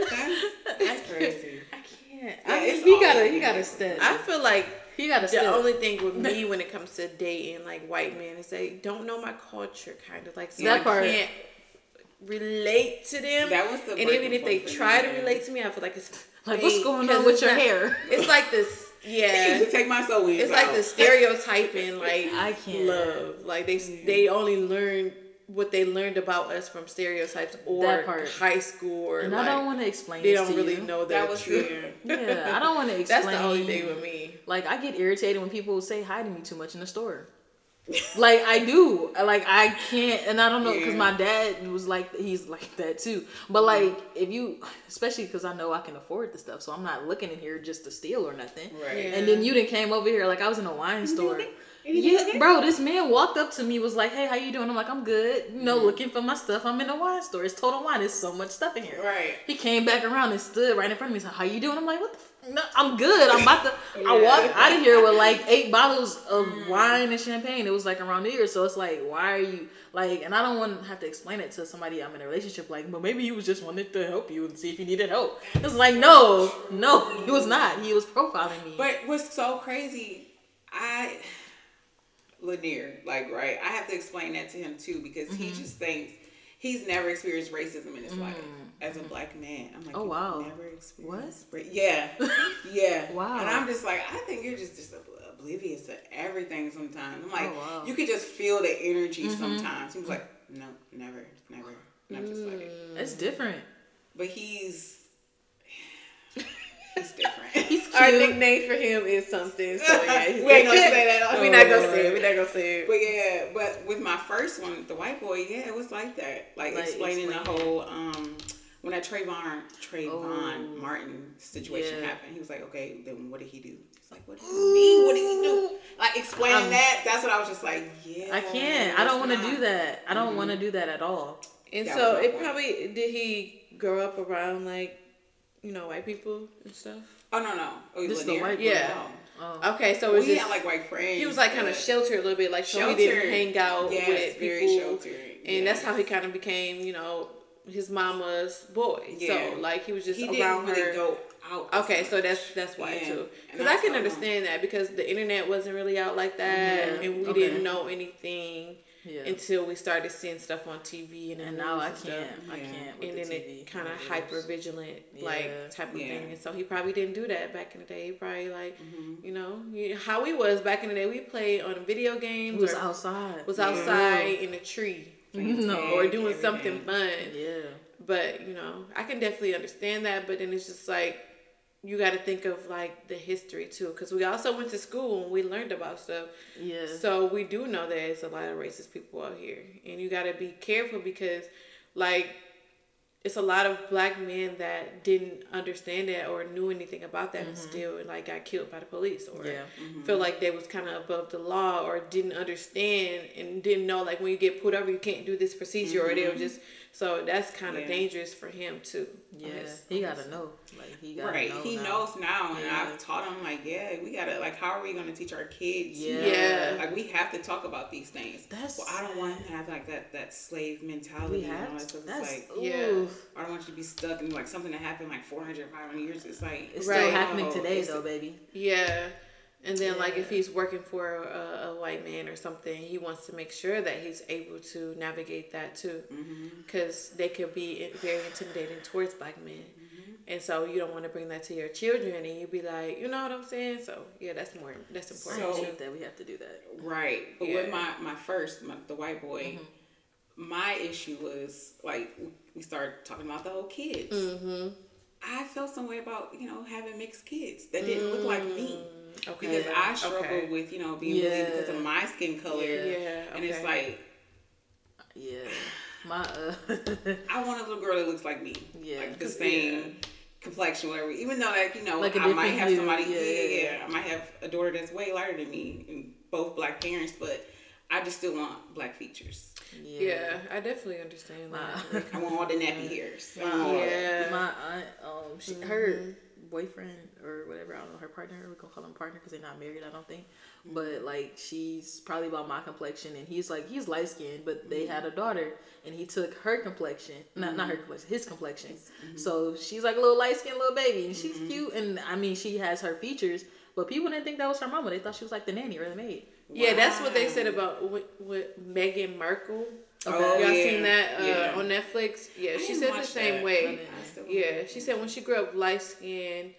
that's, that's crazy. I can't. Yeah, I, he gotta, he gotta step. I feel like he gotta. The only thing with me when it comes to dating like white men is they don't know my culture, kind of like so that I part. can't relate to them. That was the and even if they try to relate to me, I feel like it's like what's going on with your not, hair? It's like this. Yeah, take my soul. It's out. like the stereotyping, like I can't love. Like they they only learn what they learned about us from stereotypes or high school or and like, I don't want to explain. They don't really you. know that, that was true. yeah, I don't want to explain. That's the only thing with me. Like I get irritated when people say hi to me too much in the store. like I do, like I can't, and I don't know because yeah. my dad was like he's like that too. But mm-hmm. like if you, especially because I know I can afford the stuff, so I'm not looking in here just to steal or nothing. Right. Yeah. And then you didn't came over here like I was in a wine store. Yeah, bro, this man walked up to me, was like, "Hey, how you doing?" I'm like, "I'm good." You know, mm-hmm. looking for my stuff. I'm in a wine store. It's Total Wine. There's so much stuff in here. Right. He came back around and stood right in front of me. He's like, "How you doing?" I'm like, "What the." F-? No, I'm good. I'm about to. yeah. I walked out of here with like eight bottles of mm. wine and champagne. It was like around here, so it's like, why are you like? And I don't want to have to explain it to somebody I'm in a relationship. Like, but maybe he was just wanted to help you and see if you needed help. It's like, no, no, he was not. He was profiling me. But what's so crazy, I Lanier, like right, I have to explain that to him too because mm-hmm. he just thinks he's never experienced racism in his mm-hmm. life as a mm-hmm. black man. I'm like, oh wow, never experienced. What? Ra- yeah, yeah. wow. And I'm just like, I think you're just just oblivious to everything. Sometimes I'm like, oh, wow. you could just feel the energy. Mm-hmm. Sometimes he's like, no, never, never. And I'm just like, it's different. But he's He's different. He's Our nickname for him is something. So yeah, we ain't gonna say that. We're not gonna say it. We're not gonna say it. But yeah, but with my first one, the white boy, yeah, it was like that. Like, like explaining explain the whole um when that Trayvon Trayvon oh, Martin situation yeah. happened. He was like, okay, then what did he do? He's like, what did he mean? What did he do? Like explaining um, that. That's what I was just like, yeah. I can't. I don't want to do that. I don't mm-hmm. want to do that at all. And that so it point. probably did he grow up around like you know, white people and stuff? Oh no no. Oh, this is the white yeah. Oh. Okay, so it was we just, had like white friends. He was like kind of sheltered a little bit, like sheltered. so he didn't hang out yes, with very people, sheltered. and yes. that's how he kind of became, you know, his mama's boy. Yeah. So like he was just he around really her. Go out. Okay, so that's that's why yeah. too. Because I can understand that because the internet wasn't really out like that, mm-hmm. and we okay. didn't know anything yeah. until we started seeing stuff on TV and, and now I can't, I can't. And then it kind of hyper vigilant yeah. like type of yeah. thing. And so he probably didn't do that back in the day. He probably like, mm-hmm. you know, how we was back in the day. We played on video games. Was outside. Was outside in a tree. No, or doing something fun. Yeah. But you know, I can definitely understand that. But then it's just like you got to think of like the history too because we also went to school and we learned about stuff yeah so we do know there's a lot of racist people out here and you got to be careful because like it's a lot of black men that didn't understand that or knew anything about that mm-hmm. and still like got killed by the police or yeah. mm-hmm. feel like they was kind of above the law or didn't understand and didn't know like when you get put over you can't do this procedure mm-hmm. or they'll just so that's kind of yeah. dangerous for him too. Yeah, he gotta know. Like he gotta right. know he now. knows now, and yeah. I've taught him like, yeah, we gotta like, how are we gonna teach our kids? Yeah, yeah. like we have to talk about these things. That's well, I don't want to have like that that slave mentality. We have to, that's like, yeah. I don't want you to be stuck in like something that happened like 400, 500 years. It's like it's right. still happening today, though, baby. Yeah. And then, yeah. like, if he's working for a, a, white man or something, he wants to make sure that he's able to navigate that too, because mm-hmm. they could be very intimidating towards black men, mm-hmm. and so you don't want to bring that to your children, and you'd be like, you know what I'm saying? So yeah, that's more that's important. So, that we have to do that, right? But yeah. with my my first, my, the white boy, mm-hmm. my issue was like we started talking about the whole kids. Mm-hmm. I felt some way about you know having mixed kids that didn't mm, look like me. Okay. Because I struggle okay. with you know being yeah. because of my skin color. Yeah. yeah okay. And it's like. Yeah. My. Uh... I want a little girl that looks like me. Yeah. Like the same. Yeah complexion, whatever. Even though, like you know, like I might have somebody, yeah, yeah, yeah, I might have a daughter that's way lighter than me, and both black parents, but I just still want black features. Yeah, yeah I definitely understand that. Like, I want all the nappy hairs. yeah, my aunt, um, she mm-hmm. her boyfriend or whatever, I don't know her partner. We can call him partner because they're not married. I don't think. Mm-hmm. But like she's probably about my complexion, and he's like he's light skinned, but they mm-hmm. had a daughter, and he took her complexion, not not her mm-hmm. complexion, his complexion. Mm-hmm. So she's like a little light skinned little baby, and she's mm-hmm. cute, and I mean she has her features, but people didn't think that was her mama. They thought she was like the nanny or the maid. Yeah, that's what they said about with, with Meghan Markle. Okay. Oh, Y'all yeah. seen that uh, yeah. on Netflix? Yeah, she said the same that. way. Yeah, she said when she grew up light skinned,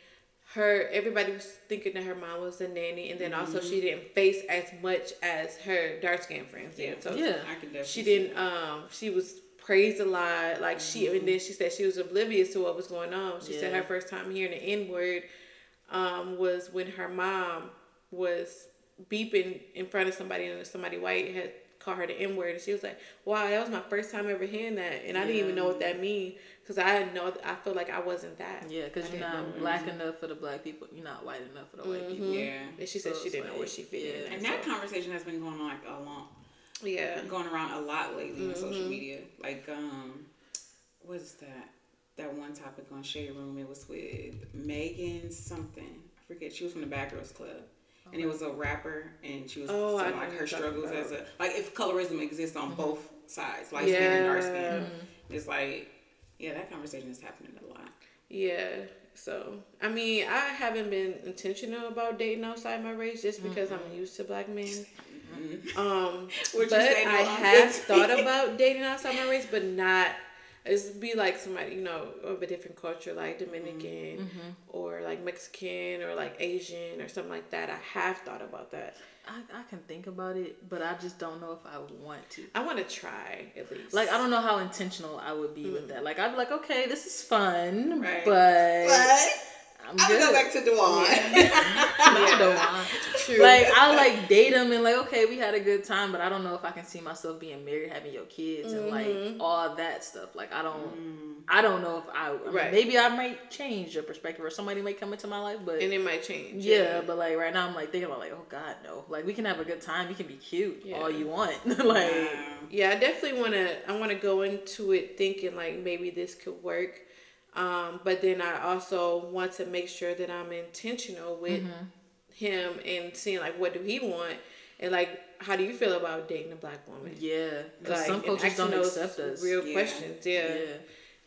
her everybody was thinking that her mom was a nanny, and then mm-hmm. also she didn't face as much as her dark skinned friends did. Yeah. So yeah, she didn't. Um, she was praised a lot. Like mm-hmm. she, and then she said she was oblivious to what was going on. She yeah. said her first time hearing the N word um, was when her mom was beeping in front of somebody and somebody white had called her the N word, and she was like, "Wow, that was my first time ever hearing that, and I didn't even know what that mean because I didn't know I feel like I wasn't that." Yeah, because you're not black enough for the black people, you're not white enough for the white mm-hmm. people. Yeah, and she said so she didn't like, know where she fit yeah. in, and that conversation has been going on like a long, yeah, going around a lot lately mm-hmm. on social mm-hmm. media. Like, um, what is that? That one topic on Shade Room, it was with Megan something. I forget. She was from the Bad Girls Club and it was a rapper, and she was oh, saying, like her struggles as a like if colorism exists on mm-hmm. both sides, light yeah. skin and dark skin. Mm-hmm. It's like, yeah, that conversation is happening a lot. Yeah. So I mean, I haven't been intentional about dating outside my race just because mm-hmm. I'm used to black men. Mm-hmm. Um, but I have thought about dating outside my race, but not it's be like somebody you know of a different culture like dominican mm-hmm. or like mexican or like asian or something like that i have thought about that I, I can think about it but i just don't know if i want to i want to try at least like i don't know how intentional i would be mm-hmm. with that like i'd be like okay this is fun right. but what? I'm, I'm gonna go back to Dewan. Yeah. Dewan. True. Like I like date him and like okay, we had a good time, but I don't know if I can see myself being married, having your kids, mm-hmm. and like mm-hmm. all that stuff. Like I don't, mm. I don't know if I, I mean, right. maybe I might change your perspective, or somebody might come into my life, but and it might change. Yeah, yeah. but like right now, I'm like thinking about like, oh God, no. Like we can have a good time, you can be cute yeah. all you want. like yeah, I definitely want to. I want to go into it thinking like maybe this could work um, but then I also want to make sure that I'm intentional with mm-hmm. him and seeing like what do he want and like how do you feel about dating a black woman? Yeah, like some cultures don't accept us. Real yeah. questions, yeah. yeah.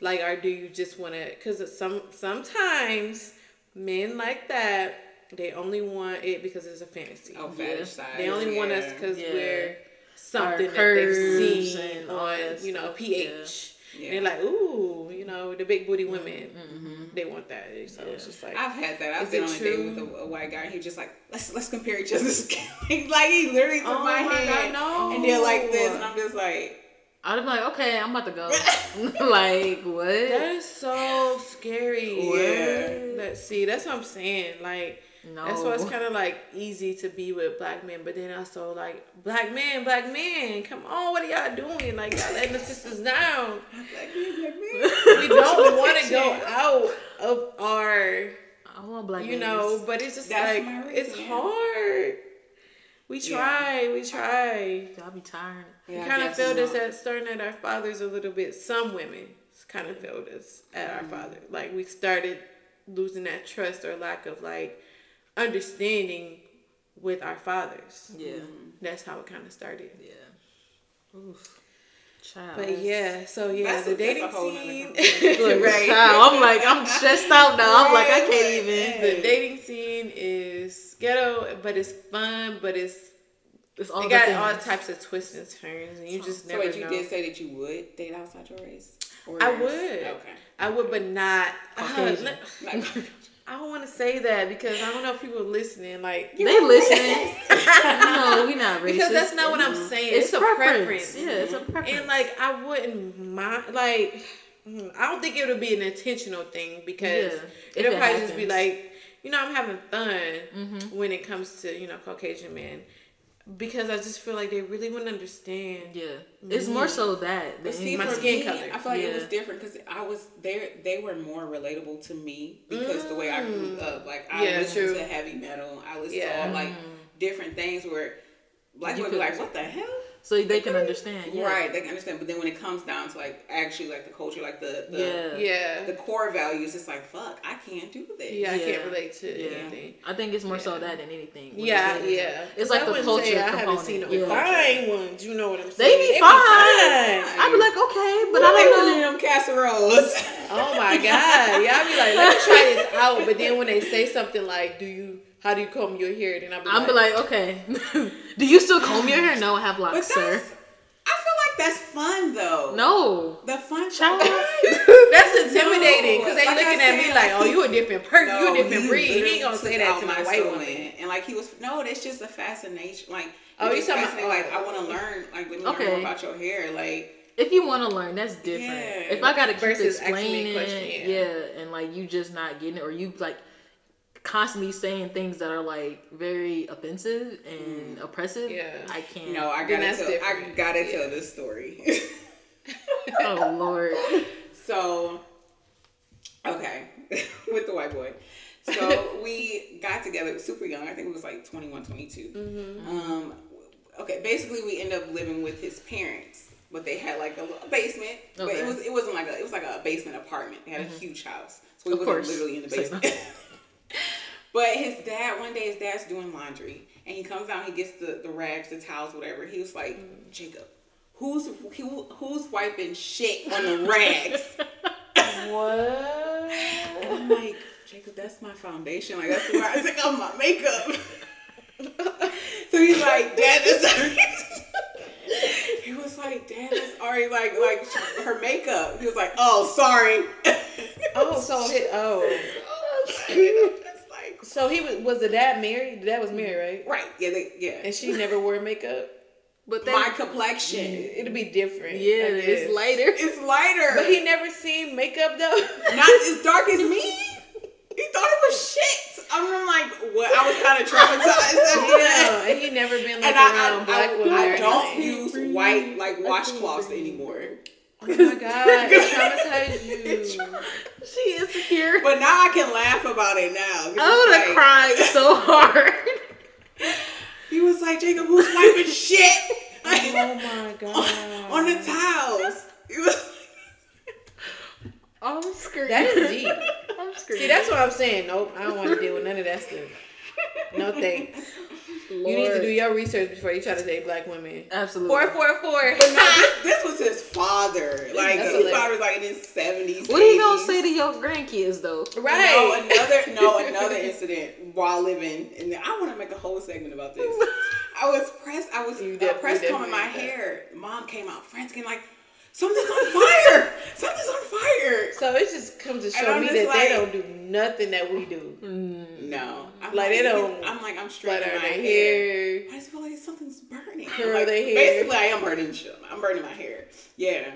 Like, or do you just want to? Because some sometimes men like that they only want it because it's a fantasy. Oh, yeah. They only yeah. want us because we're something that they've seen on you know PH. Yeah. And they're like, ooh, you know, the big booty women, mm-hmm. they want that. So yeah. it's just like I've had that. I've been on true? a date with a, a, white guy. and He just like let's let's compare each other's like he literally took oh my, my hand God, no. and they're like this, and I'm just like. I'd be like, okay, I'm about to go. like what? That is so scary. Yeah. Let's see. That's what I'm saying. Like no. That's why it's kind of like easy to be with black men, but then also like black men, black men, come on, what are y'all doing? Like y'all letting the sisters down. Black men, black men. We don't want to go out of our. I want black. You know, but it's just That's like it's hard. We try, yeah. we try. Y'all be tired. Yeah, we kind of feel this at starting at our fathers a little bit. Some women kind of feel this at mm-hmm. our father. Like we started losing that trust or lack of like understanding with our fathers. Yeah. That's how it kind of started. Yeah. Oof. Child. But yeah, so yeah, that's the a, dating scene. right. Child. I'm like, I'm stressed out now. Right. I'm like, I can't even. The dating scene is ghetto, but it's fun, but it's it's all. It got things. all types of twists and turns, and you so, just never. So wait, you did say that you would date outside your race. I would. Okay. I would, but not. Uh, I don't want to say that because I don't know if people are listening. Like they listening. no, we not racist. Because that's not what I'm saying. It's, it's a preference. preference. Yeah, it's a preference. And like I wouldn't mind. Like hmm, I don't think it would be an intentional thing because yeah, it'll it probably just be like, you know, I'm having fun mm-hmm. when it comes to you know Caucasian men because I just feel like they really wouldn't understand. Yeah, it's more so that than see, my skin me, color. I feel like yeah. it was different because I was there. They were more relatable to me because mm. the way I grew mm. up, like I yeah, listened true. to heavy metal, I listened yeah. to all like mm. different things where black would be like, "What the hell." So they can understand. Yeah. Right, they can understand. But then when it comes down to like actually like the culture, like the, the yeah yeah the core values, it's like fuck, I can't do this. Yeah, I can't relate to yeah. anything. I think it's more so that than anything. Yeah, yeah. It's like the culture. Say I haven't seen no yeah. fine ones. You know what I'm saying? They be, they fine. fine. I'd be like, okay, but well, I don't know them casseroles. oh my god, yeah. I'd be like, let me try this out. But then when they say something like, "Do you?" How do you comb your hair? Then I'll be I'm like, like, okay. do you still comb your hair? No, I have locks, sir I feel like that's fun though. No, the fun child. that's intimidating because no. they like looking at me like, "Oh, you a different person. No, you a different breed." He ain't gonna say that to my white woman. And like he was, no, that's just a fascination. Like, oh, you talking about? Like, I want to oh. learn. Like, let me okay. learn more about your hair. Like. If you want to learn, that's different. Yeah. If I gotta keep explaining, yeah. yeah, and like you just not getting it, or you like constantly saying things that are like very offensive and mm. oppressive. Yeah, I can't. No, I gotta tell. Different. I gotta yeah. tell this story. oh Lord. So, okay, with the white boy. So we got together super young. I think it was like 21, 22. Mm-hmm. Um, okay, basically we ended up living with his parents, but they had like a, little basement. Okay. But it was it wasn't like a it was like a basement apartment. They had mm-hmm. a huge house, so we were literally in the basement. But his dad, one day his dad's doing laundry and he comes out, and he gets the, the rags, the towels, whatever. He was like, mm. Jacob, who's who, who's wiping shit on the rags? what? And I'm like, Jacob, that's my foundation. Like that's where I take off my makeup. so he's like, Dad, that's he was like, Dad, that's already like like her makeup. He was like, Oh, sorry. oh, so he, oh. So he was was the dad married? The dad was married, right? Right. Yeah. They, yeah. And she never wore makeup. But they, my complexion, it'll be different. Yeah, it's lighter. It's lighter. But he never seen makeup though. Not as dark as me. He thought it was shit. I'm like, what? I was kind of traumatized after yeah, that. And he never been like and around I, black I, women. I don't use white like washcloths anymore. Oh my god, traumatized you. She is here. But now I can laugh about it now. I would have like, cried so hard. he was like, Jacob, who's wiping shit? oh my god. On, on the towels. He was I'm screaming. That is deep. I'm screaming. See, that's what I'm saying. Nope, I don't want to deal with none of that stuff. No thanks. Lord. You need to do your research before you try to date black women. Absolutely. Four, four, four. But no, this, this was his father. Like That's his father was like in his seventies. What are you gonna say to your grandkids though? Right. No, another no, another incident while living. And I want to make a whole segment about this. I was pressed. I was uh, pressed combing my hair. Mom came out frantic like something's on fire. something's on fire. So it just comes to show me that like, they don't do nothing that we do. Mm. No, I'm like, like they don't. I'm like I'm straightening my hair. hair. I just feel like something's burning. Curl like, their hair. Basically, I am burning. I'm burning my hair. Yeah.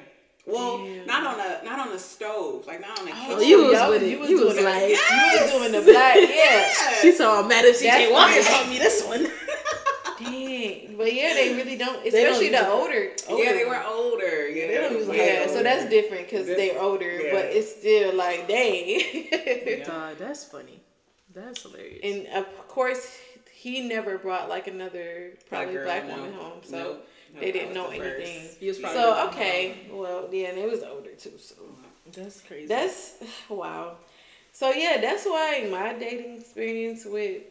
Well, Damn. not on a not on a stove, like not on a oh, kitchen. Oh, you was with it. You was, you was like, yes. you was doing the black. Yeah. Yes. She saw Madam CJ Walker told me this one. Dang, but yeah, they really don't. Especially don't the older, older. Yeah, they were older. Yeah, they don't use yeah. Older. So that's different because they're older, yeah. but it's still like dang. God, that's funny. That's hilarious. And of course, he never brought like another probably black, black woman no. home, so nope. they didn't know the anything. so okay, well, yeah, and it was older too. So that's crazy. That's wow. So yeah, that's why my dating experience with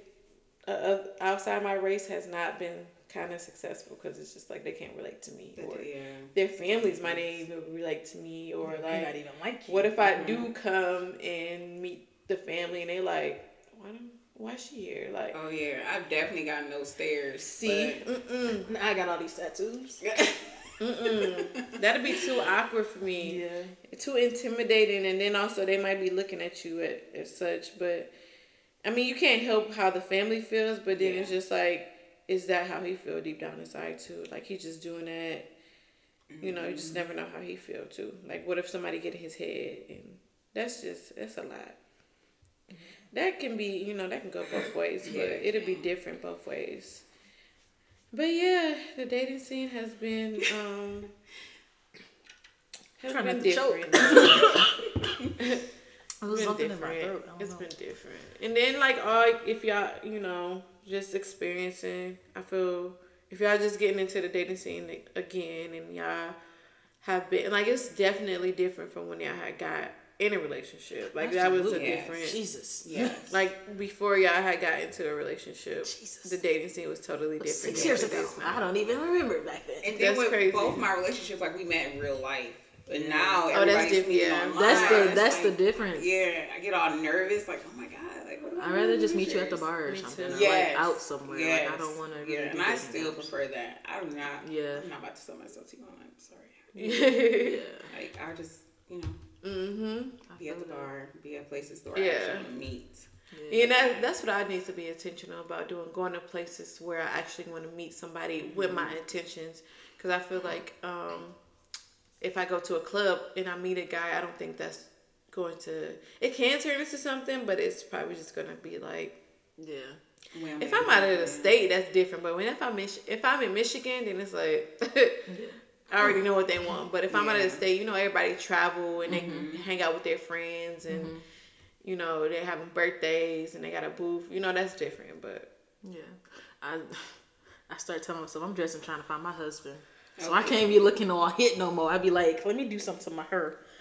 uh, outside my race has not been kind of successful because it's just like they can't relate to me or yeah. their families might not even relate to me or like not even like you. what if I do mm-hmm. come and meet the family and they like why don't why is she here? Like, oh yeah, I've definitely got no stairs. See. I got all these tattoos. That'd be too awkward for me. Yeah, too intimidating, and then also they might be looking at you at, as such. But I mean, you can't help how the family feels, but then yeah. it's just like, is that how he feel deep down inside too? Like he's just doing that You know, you just never know how he feel too. Like, what if somebody get in his head, and that's just that's a lot. That can be, you know, that can go both ways, but it'll be different both ways. But yeah, the dating scene has been um has Trying been not to choke. different. It was been something in my different. throat. I don't It's know. been different. And then like all if y'all, you know, just experiencing, I feel if y'all just getting into the dating scene again and y'all have been like it's definitely different from when y'all had got in a relationship. Like that was a Absolutely. different Jesus. Yeah. like before y'all had got into a relationship, Jesus. the dating scene was totally different. Six than years ago. I don't even remember back then. And then That's with crazy. both my relationships, like we met in real life. But now Oh, that's everybody's diff- yeah. online. That's the that's like, the difference. Yeah, I get all nervous, like, oh my god, like what I I'd rather just with meet you at the bar or Me something, too. or Yes. like out somewhere. Yes. Like I don't want to. Really Yeah, do and I still now. prefer that. I'm not. Yeah. I'm not about to sell myself to you. I'm sorry. Yeah. Like I just, you know, mm-hmm. Be at the that. bar, be at places where I Yeah. actually meet. Yeah, and that, that's what I need to be intentional about doing, going to places where I actually want to meet somebody with my intentions. Because I feel like um, if I go to a club and I meet a guy, I don't think that's going to. It can turn into something, but it's probably just going to be like. Yeah. When If I'm out of the state, that's different. But when if I'm Mich- if I'm in Michigan, then it's like I already know what they want. But if I'm out of the state, you know, everybody travel and they mm-hmm. hang out with their friends and mm-hmm. you know they're having birthdays and they got a booth. You know, that's different. But Yeah. I I start telling myself I'm dressing trying to find my husband. So I can't be looking all hit no more. I'd be like, let me do something to my hair.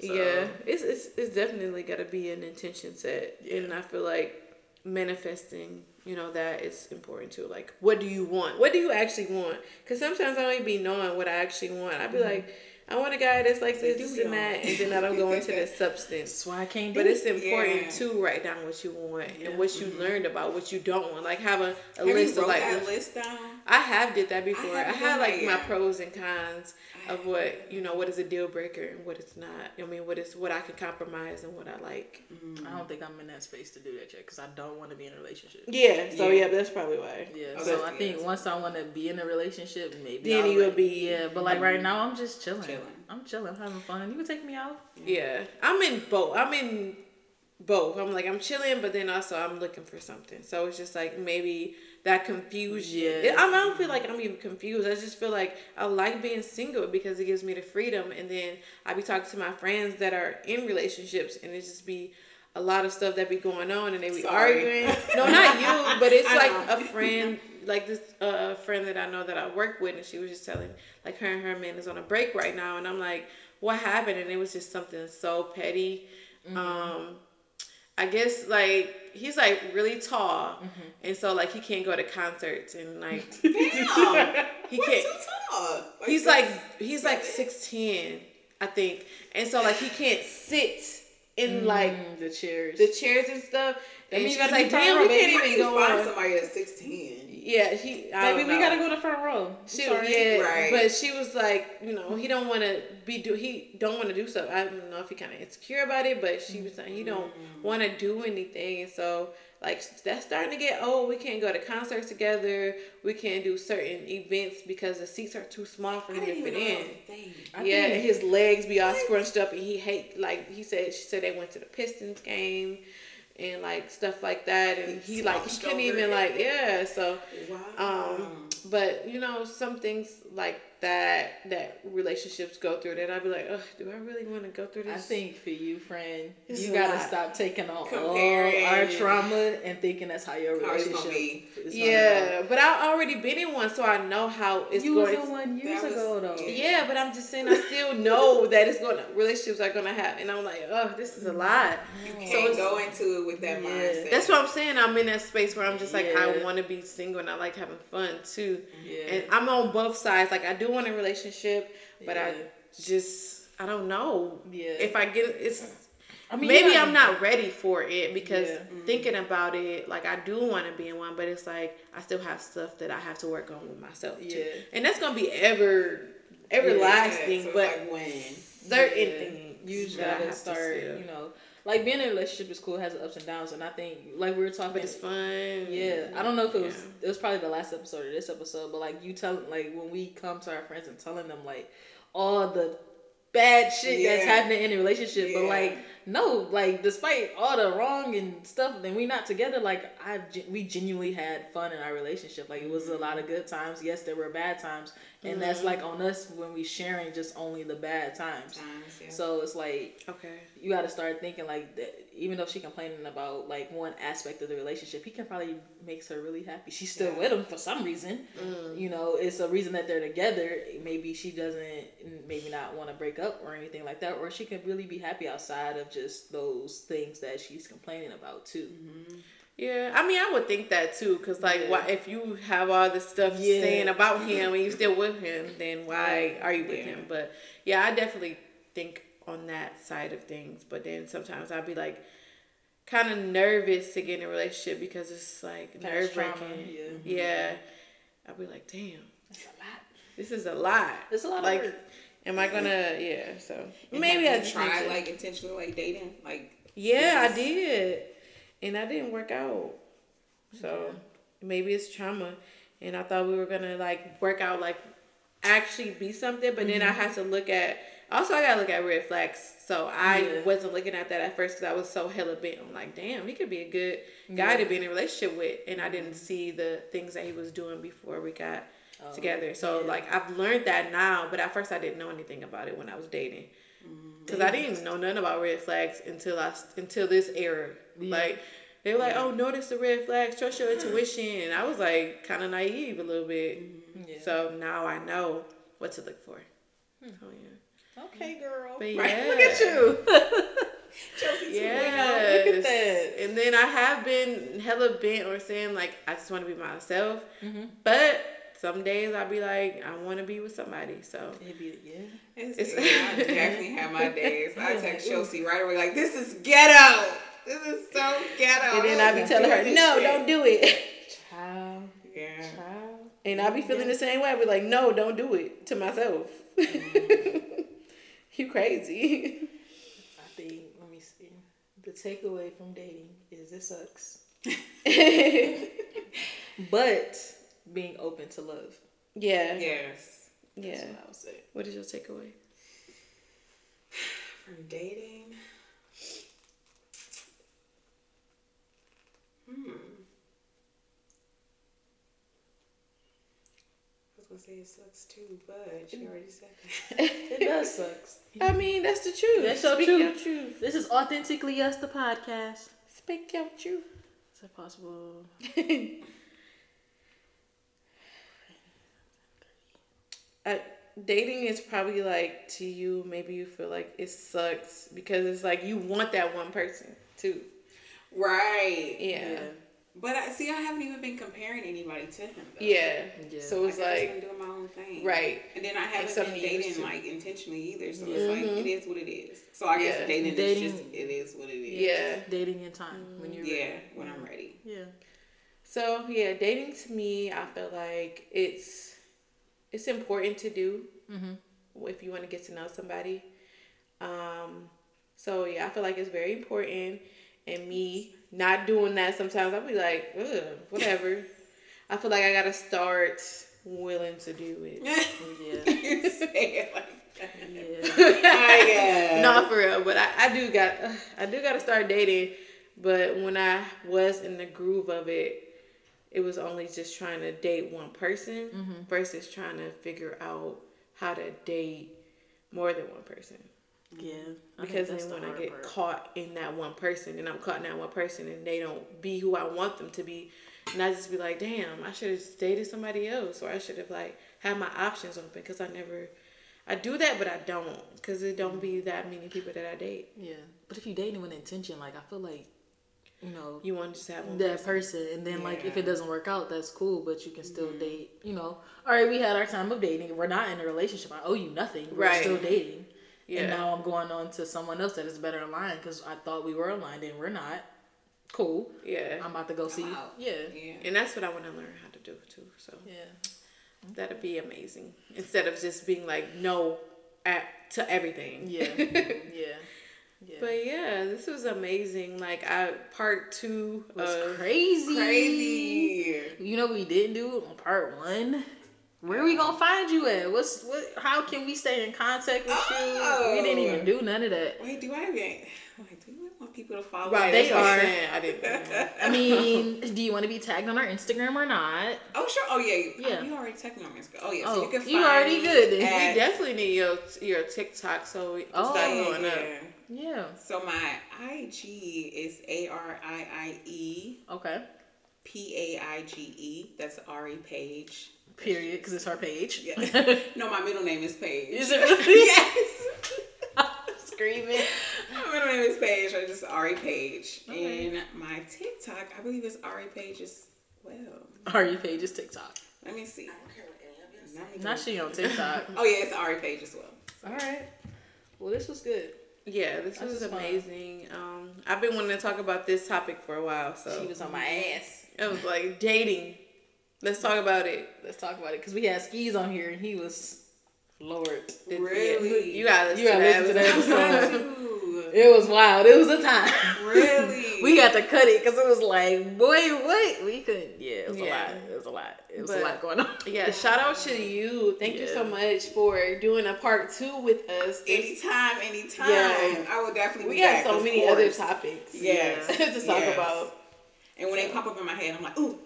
yeah, it's it's it's definitely got to be an intention set, and I feel like manifesting, you know, that is important too. Like, what do you want? What do you actually want? Because sometimes I don't even be knowing what I actually want. I'd be mm-hmm. like, I want a guy that's like this, do this and that, and then I don't go into the substance. That's why I can't do But it's important Yeah. to write down what you want and what you learned about what you don't want. Like have a, a Have you list wrote of like that list down? I have did that before. I, haven't had like my pros and cons of what you know what is a deal breaker and what it's not. I mean, what is what I can compromise and what I like. Mm-hmm. I don't think I'm in that space to do that yet because I don't want to be in a relationship. Yeah. So Yeah. yeah, that's probably why. Yeah, Oh, so I good. think once I want to be in a relationship, maybe Then I'll, you'll like- be- Yeah, but like right now, I'm just chilling. Chilling. I'm chilling, having fun. You can take me out. Yeah, I'm in both. I'm in both. I'm like I'm chilling, but then also I'm looking for something. So it's just like maybe that confusion. I, I don't feel like I'm even confused. I just feel like I like being single because it gives me the freedom. And then I be talking to my friends that are in relationships, and it just be a lot of stuff that be going on, and they be Sorry. arguing. No, not you, but it's I like know. a friend, like this uh, friend that I know that I work with, and she was just telling like her and her man is on a break right now, and I'm like, what happened? And it was just something so petty. Um, I guess like he's like really tall, and so like he can't go to concerts and like Damn. he can't. too tall? He's like he's like six ten, I think, and so like he can't sit in like Mm, the chairs. the chairs and stuff. And means she's like, damn, we can't even go find on. somebody at sixteen? Yeah, he. I Baby, don't we know. gotta go to front row. She, Sorry. yeah, Right. but she was like, you know, he don't want to be do he don't want to do stuff. I don't know if he kind of insecure about it, but she was saying he don't want to do anything. And so like that's starting to get old. We can't go to concerts together. We can't do certain events because the seats are too small for him to fit in. that was a thing. I yeah, and his legs be all scrunched up, and he hate like he said. She said they went to the Pistons game, and like stuff like that, and he like he couldn't even like yeah. So Wow. um, but you know, some things like that that relationships go through that I'd be like, Ugh, do I really want to go through this? I think for you, friend, It's you gotta lot. stop taking on Comparing. all our trauma and thinking that's how your relationship gonna be. is gonna Yeah, but I already been in one, so I know how it's You was going. in one years was- ago though. yeah, but I'm just saying I still know that it's gonna relationships are gonna happen. And I'm like, oh, this is a mm-hmm. lot. You So can't it's- go into it with that Yeah. mindset. That's what I'm saying. I'm in that space where I'm just like, I want to be single and I like having fun too. Yeah. And I'm on both sides. Like I do want a relationship, but I just I don't know. Yeah. If I get it's I mean, maybe gotta- I'm not ready for it because Yeah. Mm-hmm. thinking about it, like I do want to be in one, but it's like I still have stuff that I have to work on with myself too, Yeah. and that's gonna be ever everlasting. so but like when certain Yeah. things You gotta start, you know. Like being in a relationship is cool, it has ups and downs, and I think like we were talking, but it's fun. Yeah, I don't know if it was yeah. it was probably the last episode or this episode, but like you tell like when we come to our friends and telling them like all the bad shit yeah. that's happening in a relationship, yeah. but like no, like despite all the wrong and stuff, then we not together. Like I, we genuinely had fun in our relationship. Like it was a lot of good times. Yes, there were bad times, and mm-hmm. that's like on us when we sharing just only the bad times. times yeah. So it's like okay, you got to start thinking like that. Even though she complaining about like one aspect of the relationship, he can probably makes her really happy. She's still yeah. with him for some reason. Mm. You know, it's a reason that they're together. Maybe she doesn't, maybe not want to break up or anything like that, or she can really be happy outside of just those things that she's complaining about too. Mm-hmm. Yeah, I mean, I would think that too, cause like, yeah. why if you have all this stuff yeah. saying about him and you still with him, then why are you with yeah. him? But yeah, I definitely think on that side of things. But then sometimes I'd be like, kind of nervous to get in a relationship because it's like nerve wracking. Yeah. Yeah, I'd be like, damn, that's a lot. This is a lot. It's a lot. Like, am I gonna? Yeah. So and maybe I try like intentionally like dating like. Yeah, I did and I didn't work out. So yeah. maybe it's trauma, and I thought we were gonna like work out like actually be something, but mm-hmm. then I mm-hmm. had to look at. Also, I gotta look at red flags. So I yeah. wasn't looking at that at first because I was so hella bent. I'm like, damn, he could be a good guy yeah. to be in a relationship with, and I didn't see the things that he was doing before we got oh, together. So like I've learned that now, but at first I didn't know anything about it when I was dating because I didn't know nothing about red flags until I until this era. Yeah. Like they were like, yeah. "Oh, notice the red flags, trust your intuition," and I was like, kind of naive a little bit. Mm-hmm. Yeah. So now I know what to look for. Hmm. Oh yeah. Okay, girl. But yeah. Right. Look at you. yeah, look at that. And then I have been hella bent or saying like I just want to be myself, mm-hmm. but some days I'll be like, I want to be with somebody. So it'd be yeah. It's, it's I definitely have my days. I text Chelsea right away like, "This is ghetto. This is so ghetto." And then I be telling her, "No, shit. don't do it." Child. Yeah. Child. And I be feeling yeah. the same way. I be like, "No, don't do it to myself." Mm-hmm. You crazy. I think. Let me see. The takeaway from dating is it sucks. but being open to love. Yeah. Yes. Yeah. That's what I would say. What is your takeaway? From dating. Hmm. I was gonna say it sucks too, but she mm. already said that. it does sucks. I mean, that's the truth. That's so Speak your truth. This is authentically us, the podcast. Speak your truth. Is that possible? Uh, dating is probably like to you maybe you feel like it sucks because it's like you want that one person too right yeah, yeah. But I see. I haven't even been comparing anybody to him. Though. Yeah. yeah. So it's like, like doing my own thing, right? And then I haven't been dating like intentionally either. So it's like mm-hmm. it is what it is. So I guess dating, dating is just it is what it is. Yeah. Dating in time mm-hmm. when you're yeah ready. when I'm ready. Yeah. So yeah, dating to me, I feel like it's it's important to do mm-hmm. if you want to get to know somebody. Um, so yeah, I feel like it's very important. And me not doing that sometimes I'll be like, Ugh, whatever. I feel like I gotta start willing to do it. yeah. you say it like that. Yeah. Not for real, but I, I do got I do gotta start dating. But when I was in the groove of it, it was only just trying to date one person mm-hmm. versus trying to figure out how to date more than one person. Yeah. because then when the I get part. caught in that one person and I'm caught in that one person and they don't be who I want them to be, and I just be like, damn, I should have dated somebody else or I should have like had my options open because I never. I do that, but I don't because it don't be that many people that I date. Yeah, but if you dating with intention, like I feel like you know you want to just have one that person, person. and then yeah. like if it doesn't work out that's cool but you can still mm-hmm. date you know all right we had our time of dating we're not in a relationship i owe you nothing we're right. still dating yeah. and now i'm going on to someone else that is better aligned because i thought we were aligned and we're not cool yeah i'm about to go see yeah. yeah and that's what i want to learn how to do too so yeah that'd be amazing instead of just being like no at to everything yeah yeah Yeah. But yeah, this was amazing. Like I part two was crazy. Crazy. You know we didn't do on part one. Where are we gonna find you at? What's what? How can we stay in contact with oh. you? We didn't even do none of that. Wait, do I have? Wait, do you want people to follow? Right, they are. I didn't. I mean, do you want to be tagged on our Instagram or not? Oh sure. Oh yeah. Yeah. Oh, you already tagged me on Instagram. Oh yeah. So oh, you can you already good. we definitely need your your TikTok so we oh, start going yeah. up. Yeah. So my IG is A R I I E. Okay. P A I G E. That's Ari Paige. Period, because it's our page. Yeah. no, my middle name is Paige. Is it really? yes. Screaming. My middle name is Paige. I just Ari Paige. Okay. And my TikTok, I believe it's Ari Paige as well. Ari Paige is TikTok. Let me see. I don't care what any of you say. Not she on TikTok. oh yeah, it's Ari Paige as well. All right. Well, this was good. Yeah, this was amazing. Um, I've been wanting to talk about this topic for a while. So she was on my ass. It was like dating. Let's talk about it. Let's talk about it because we had skis on here and he was Lord. Really? You gotta, you gotta listen to that episode. it was wild. It was a time. Really? we got to cut it because it was like, boy, wait, we couldn't. Yeah, it was yeah. a lot. It was a lot. It was but, a lot going on. Yeah, shout out to you. Thank yeah. you so much for doing a part two with us. Anytime, anytime. Yeah. I will definitely. We got so many course. other topics. Yes. to talk yes. about. And when they pop up in my head, I'm like, ooh.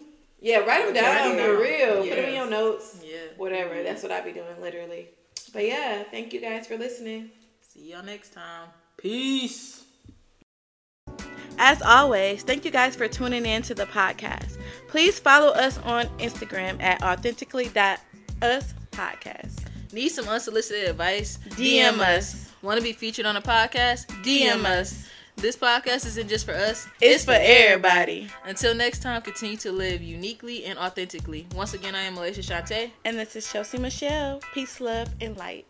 Yeah, write them down for real. Yes. Put them in your notes. Yeah. Whatever. Mm-hmm. That's what I be doing, literally. But yeah, thank you guys for listening. See y'all next time. Peace. As always, thank you guys for tuning in to the podcast. Please follow us on Instagram at authentically.uspodcast. Need some unsolicited advice? DM us. Want to be featured on a podcast? DM us. This podcast isn't just for us, it's, it's for everybody. Until next time, continue to live uniquely and authentically. Once again, I am Malaysia Shante. And this is Chelsea Michelle. Peace, love, and light.